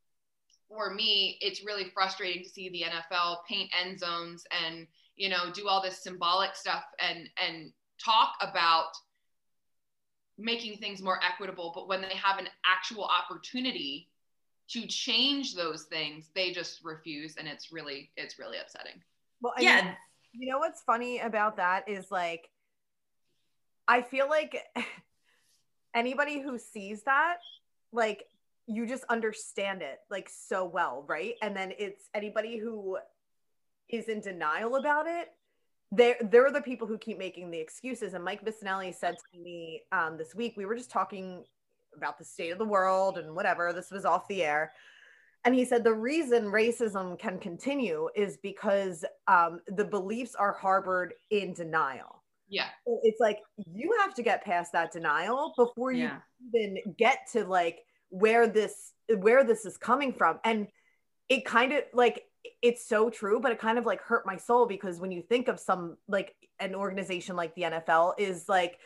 for me, it's really frustrating to see the NFL paint end zones and you know do all this symbolic stuff and and talk about making things more equitable but when they have an actual opportunity to change those things they just refuse and it's really it's really upsetting Well, I mean, Yeah. you know what's funny about that is like, I feel like anybody who sees that, like, you just understand it like so well, right? And then it's anybody who is in denial about it. They're, they're the people who keep making the excuses. And Mike Missanelli said to me um, this week, we were just talking about the state of the world and whatever. This was off the air. And he said the reason racism can continue is because um, the beliefs are harbored in denial. yeah It's like you have to get past that denial before you Yeah. even get to like where this where this is coming from. And it kind of like it's so true, but it kind of like hurt my soul because when you think of some like an organization like the NFL is like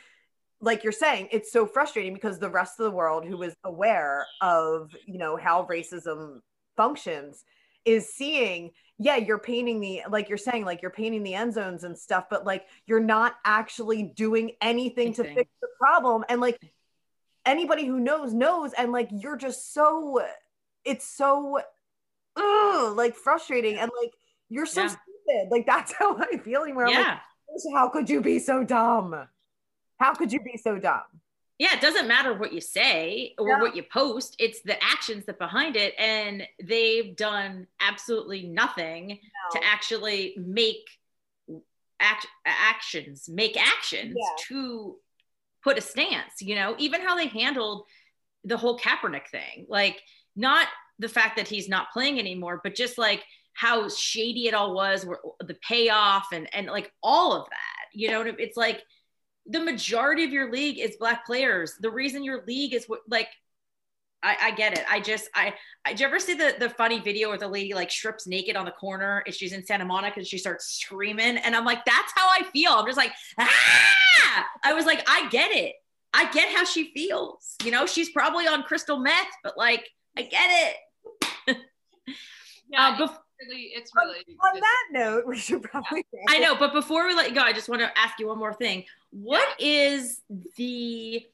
like you're saying, it's so frustrating because the rest of the world who is aware of, you know, how racism functions is seeing, yeah, you're painting the, like you're saying, like you're painting the end zones and stuff, but like you're not actually doing anything to fix the problem. And like anybody who knows, knows. And like you're just so, it's so, ugh, like frustrating. And like you're so Yeah. stupid. Like that's how I'm feeling where I'm like, how could you be so dumb? How could you be so dumb? Yeah, it doesn't matter what you say or Yeah. what you post, it's the actions that behind it. And they've done absolutely nothing to actually make act, actions, make actions Yeah. to put a stance, you know, even how they handled the whole Kaepernick thing. Like, not the fact that he's not playing anymore, but just like how shady it all was, where the payoff and and like all of that. You know, it's like the majority of your league is black players. The reason your league is what like I, I, get it. I just I, I did you ever see the the funny video where the lady like strips naked on the corner and she's in Santa Monica and she starts screaming and I'm like that's how I feel. I'm just like ah! I was like I get it. I get how she feels. You know, she's probably on crystal meth, but like I get it. yeah, uh, bef- really, it's really. On, on that note, we should probably. Yeah. I know, but before we let you go, I just want to ask you one more thing. What is the?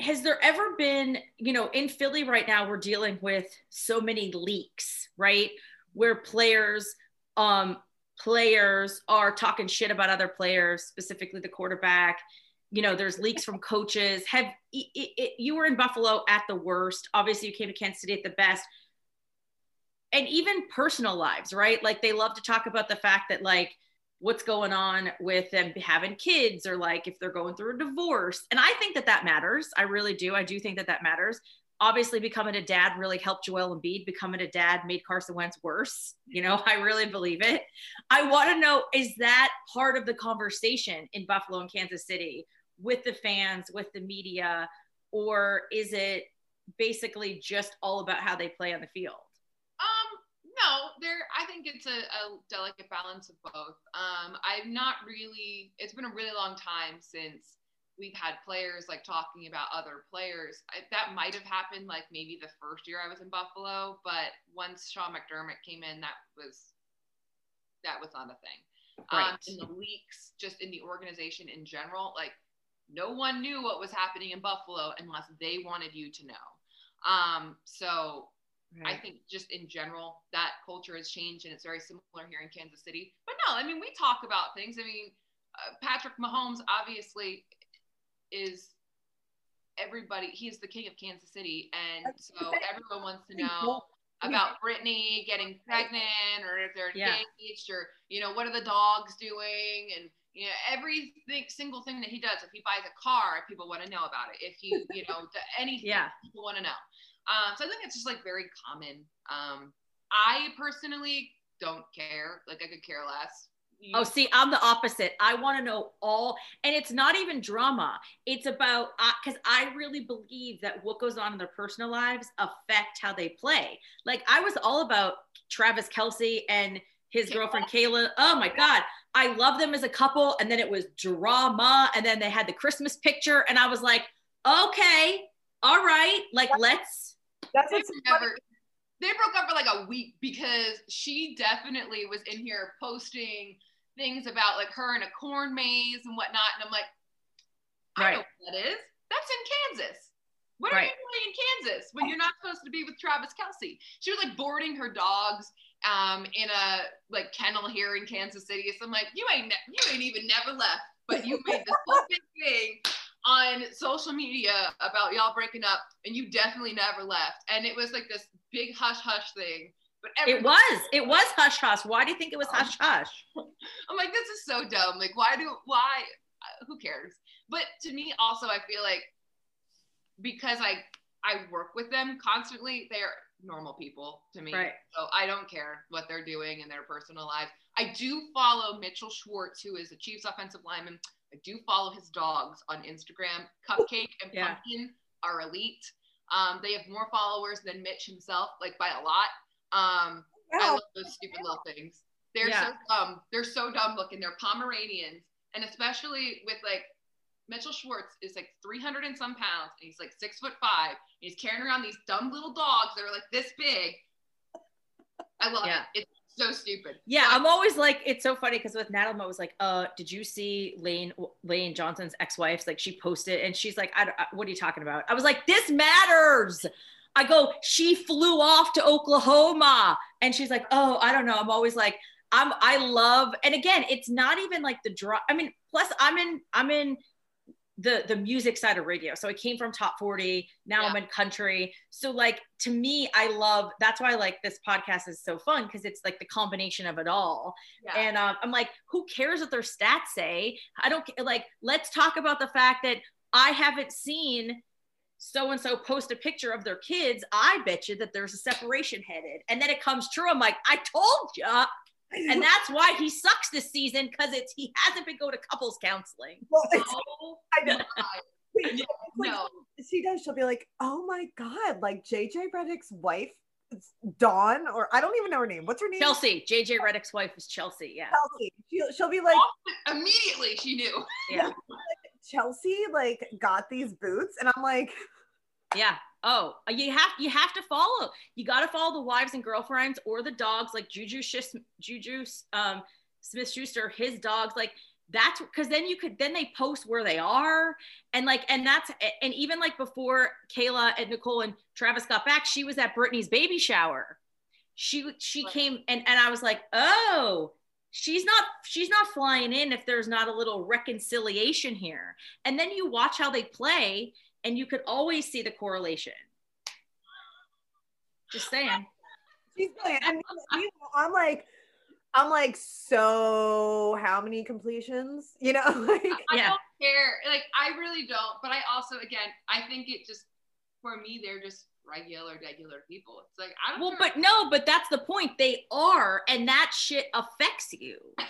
Has there ever been, you know, in Philly right now, we're dealing with so many leaks, right? Where players, um, players are talking shit about other players, specifically the quarterback. You know, there's leaks from coaches. Have it, it, you were in Buffalo at the worst? Obviously, you came to Kansas City at the best and even personal lives, right? Like they love to talk about the fact that like what's going on with them having kids or like if they're going through a divorce. And I think that that matters. I really do. I do think that that matters. Obviously, becoming a dad really helped Joel Embiid. Becoming a dad made Carson Wentz worse. You know, I really believe it. I want to know is that part of the conversation in Buffalo and Kansas City with the fans, with the media, or is it basically just all about how they play on the field? No, there. I think it's a, a delicate balance of both. Um, I'm not really. It's been a really long time since we've had players like talking about other players. I, that might have happened like maybe the first year I was in Buffalo, but once Sean McDermott came in, that was that was not a thing. Right. Um, in the leaks, just in the organization in general, like no one knew what was happening in Buffalo unless they wanted you to know. Um, so Right. I think just in general, that culture has changed and it's very similar here in Kansas City. But no, I mean, we talk about things. I mean, uh, Patrick Mahomes obviously is everybody, he's the king of Kansas City. And so everyone wants to know about Brittany getting pregnant or if they're yeah. engaged or, you know, what are the dogs doing? And, you know, every single thing that he does, if he buys a car, people want to know about it. If he, you know, anything, yeah. people want to know. Um, so I think it's just like very common. Um, I personally don't care. Like I could care less. You- oh, see, I'm the opposite. I want to know all, and it's not even drama. It's about because uh, I really believe that what goes on in their personal lives affect how they play. Like I was all about Travis Kelce and his girlfriend Kayla. Oh my God. I love them as a couple. And then it was drama. And then they had the Christmas picture. And I was like, okay, all right, like let's that's what's never. They broke up for like a week because she definitely was in here posting things about like her in a corn maze and whatnot, and I'm like, I right. know what that is. That's in Kansas. What are right. you doing in Kansas when you're not supposed to be with Travis Kelce? She was like boarding her dogs um, in a like kennel here in Kansas City. So I'm like, you ain't ne- you ain't even never left, but you made this whole big thing on social media about y'all breaking up, and you definitely never left. And it was like this big hush hush thing. But it was, it was hush hush. Why do you think it was hush hush? I'm like, this is so dumb. Like, why do, why, uh, who cares? But to me, also, I feel like because I, I work with them constantly, they're normal people to me. Right. So I don't care what they're doing in their personal lives. I do follow Mitchell Schwartz, who is the Chiefs offensive lineman. I do follow his dogs on Instagram. Cupcake and yeah. Pumpkin are elite. Um, they have more followers than Mitch himself, like by a lot. Um, I love those stupid little things. They're yeah. so dumb. They're so dumb looking. They're Pomeranians, and especially with like Mitchell Schwartz is like 300 and some pounds, and he's like six foot five. And he's carrying around these dumb little dogs that are like this big. I love yeah. it. It's so stupid. Yeah, I'm always like, it's so funny because with Natalie, I was like, uh, did you see Lane Lane Johnson's ex-wife's like she posted and she's like, I, I, what are you talking about? I was like, this matters. I go, she flew off to Oklahoma, and she's like, oh, I don't know. I'm always like, I'm, I love, and again, it's not even like the draw. I mean, plus I'm in, I'm in the the music side of radio so i came from top 40 now yeah. i'm in country so like to me i love that's why like this podcast is so fun because it's like the combination of it all yeah. and um, i'm like who cares what their stats say i don't like let's talk about the fact that i haven't seen so and so post a picture of their kids, I bet you that there's a separation headed. And then it comes true. I'm like, I told you. And that's why he sucks this season because it's he hasn't been going to couples counseling. Well, it's, Oh, I know. my- It's like, no. she does. She'll be like, "Oh my god!" Like JJ Redick's wife, Dawn, or I don't even know her name. What's her name? Chelsea, JJ Redick's wife is Chelsea. Yeah. Chelsea. She'll, she'll be like, Immediately she knew. Yeah. Chelsea, like got these boots, and I'm like, Yeah. Oh, you have you have to follow. You got to follow the wives and girlfriends or the dogs, like Juju Shis, Juju um, Smith Schuster. His dogs, like that's because then you could then they post where they are and like and that's and even like before Kayla and Nicole and Travis got back, she was at Brittany's baby shower. She she came and and I was like, oh. She's not she's not flying in if there's not a little reconciliation here. And then you watch how they play and you could always see the correlation. Just saying. she's brilliant. And meanwhile, I'm like, I'm like, so how many completions? You know, like I Yeah. don't care. Like I really don't. But I also, again, I think it just for me, they're just regular, regular people. It's like I don't. Well, care. but no, but that's the point. They are, and that shit affects you.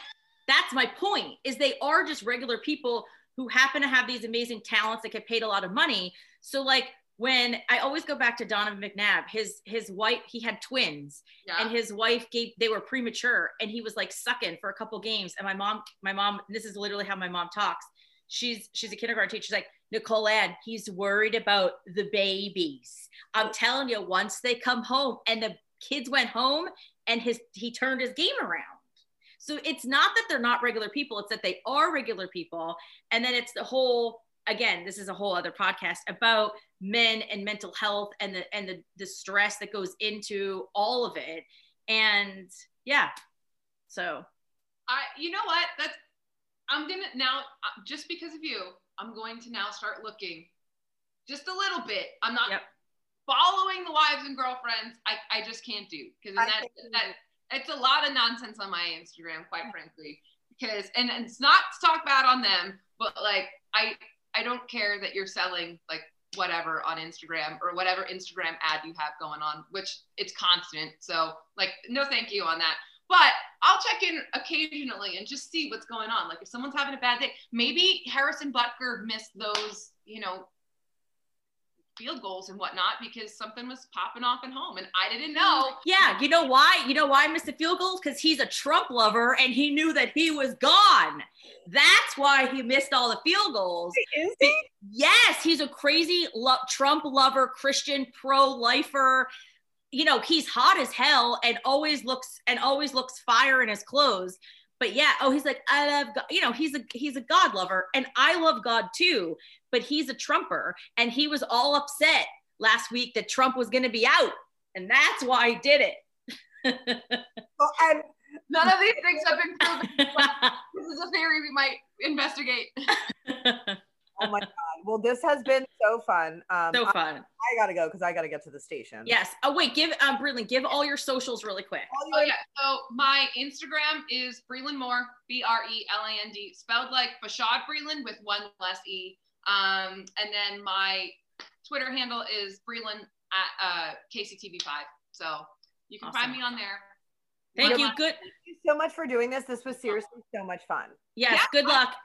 That's my point. Is they are just regular people who happen to have these amazing talents that get paid a lot of money. So like when I always go back to Donovan McNabb, his his wife, he had twins. yeah. and his wife gave they were premature and he was like sucking for a couple games and my mom my mom this is literally how my mom talks she's she's a kindergarten teacher she's like nicole ann he's worried about the babies i'm telling you once they come home and the kids went home and his he turned his game around so it's not that they're not regular people it's that they are regular people and then it's the whole again this is a whole other podcast about men and mental health and the and the, the stress that goes into all of it and yeah so I, you know what? That's, I'm gonna now, uh, just because of you, I'm going to now start looking just a little bit. I'm not Yep. following the wives and girlfriends. I, I just can't do because I that, that, it's a lot of nonsense on my Instagram, quite frankly. Because, and, and it's not to talk bad on them, but like, I, I don't care that you're selling like whatever on Instagram or whatever Instagram ad you have going on, which it's constant. So like, no, thank you on that. But I'll check in occasionally and just see what's going on. Like if someone's having a bad day, maybe Harrison Butker missed those, you know, field goals and whatnot because something was popping off at home and I didn't know. yeah you know why you know why I missed the field goals because he's a trump lover and he knew that he was gone that's why he missed all the field goals is he? Yes, he's a crazy lo- Trump lover, Christian pro-lifer. You know, he's hot as hell and always looks and always looks fire in his clothes. But yeah, oh, he's like, I love God. You know, he's a he's a God lover, and I love God too. But he's a Trumper, and he was all upset last week that Trump was going to be out, and that's why he did it. Well, and None of these things have been proven. This is a theory we might investigate. oh my god. Well, this has been so fun. Um, so I, fun. I gotta go because I gotta get to the station. Yes. Oh wait, give um Brilliant, give all your socials really quick. All Oh yeah. So my Instagram is Breland Moore, B R E L A N D, spelled like Bashaud Breeland with one less E. Um, and then my Twitter handle is Breland at uh, KCTV5. So you can find me on there. Thank One you. Good. Thank you so much for doing this. This was seriously so much fun. Yes. Yeah. Good luck. Yes.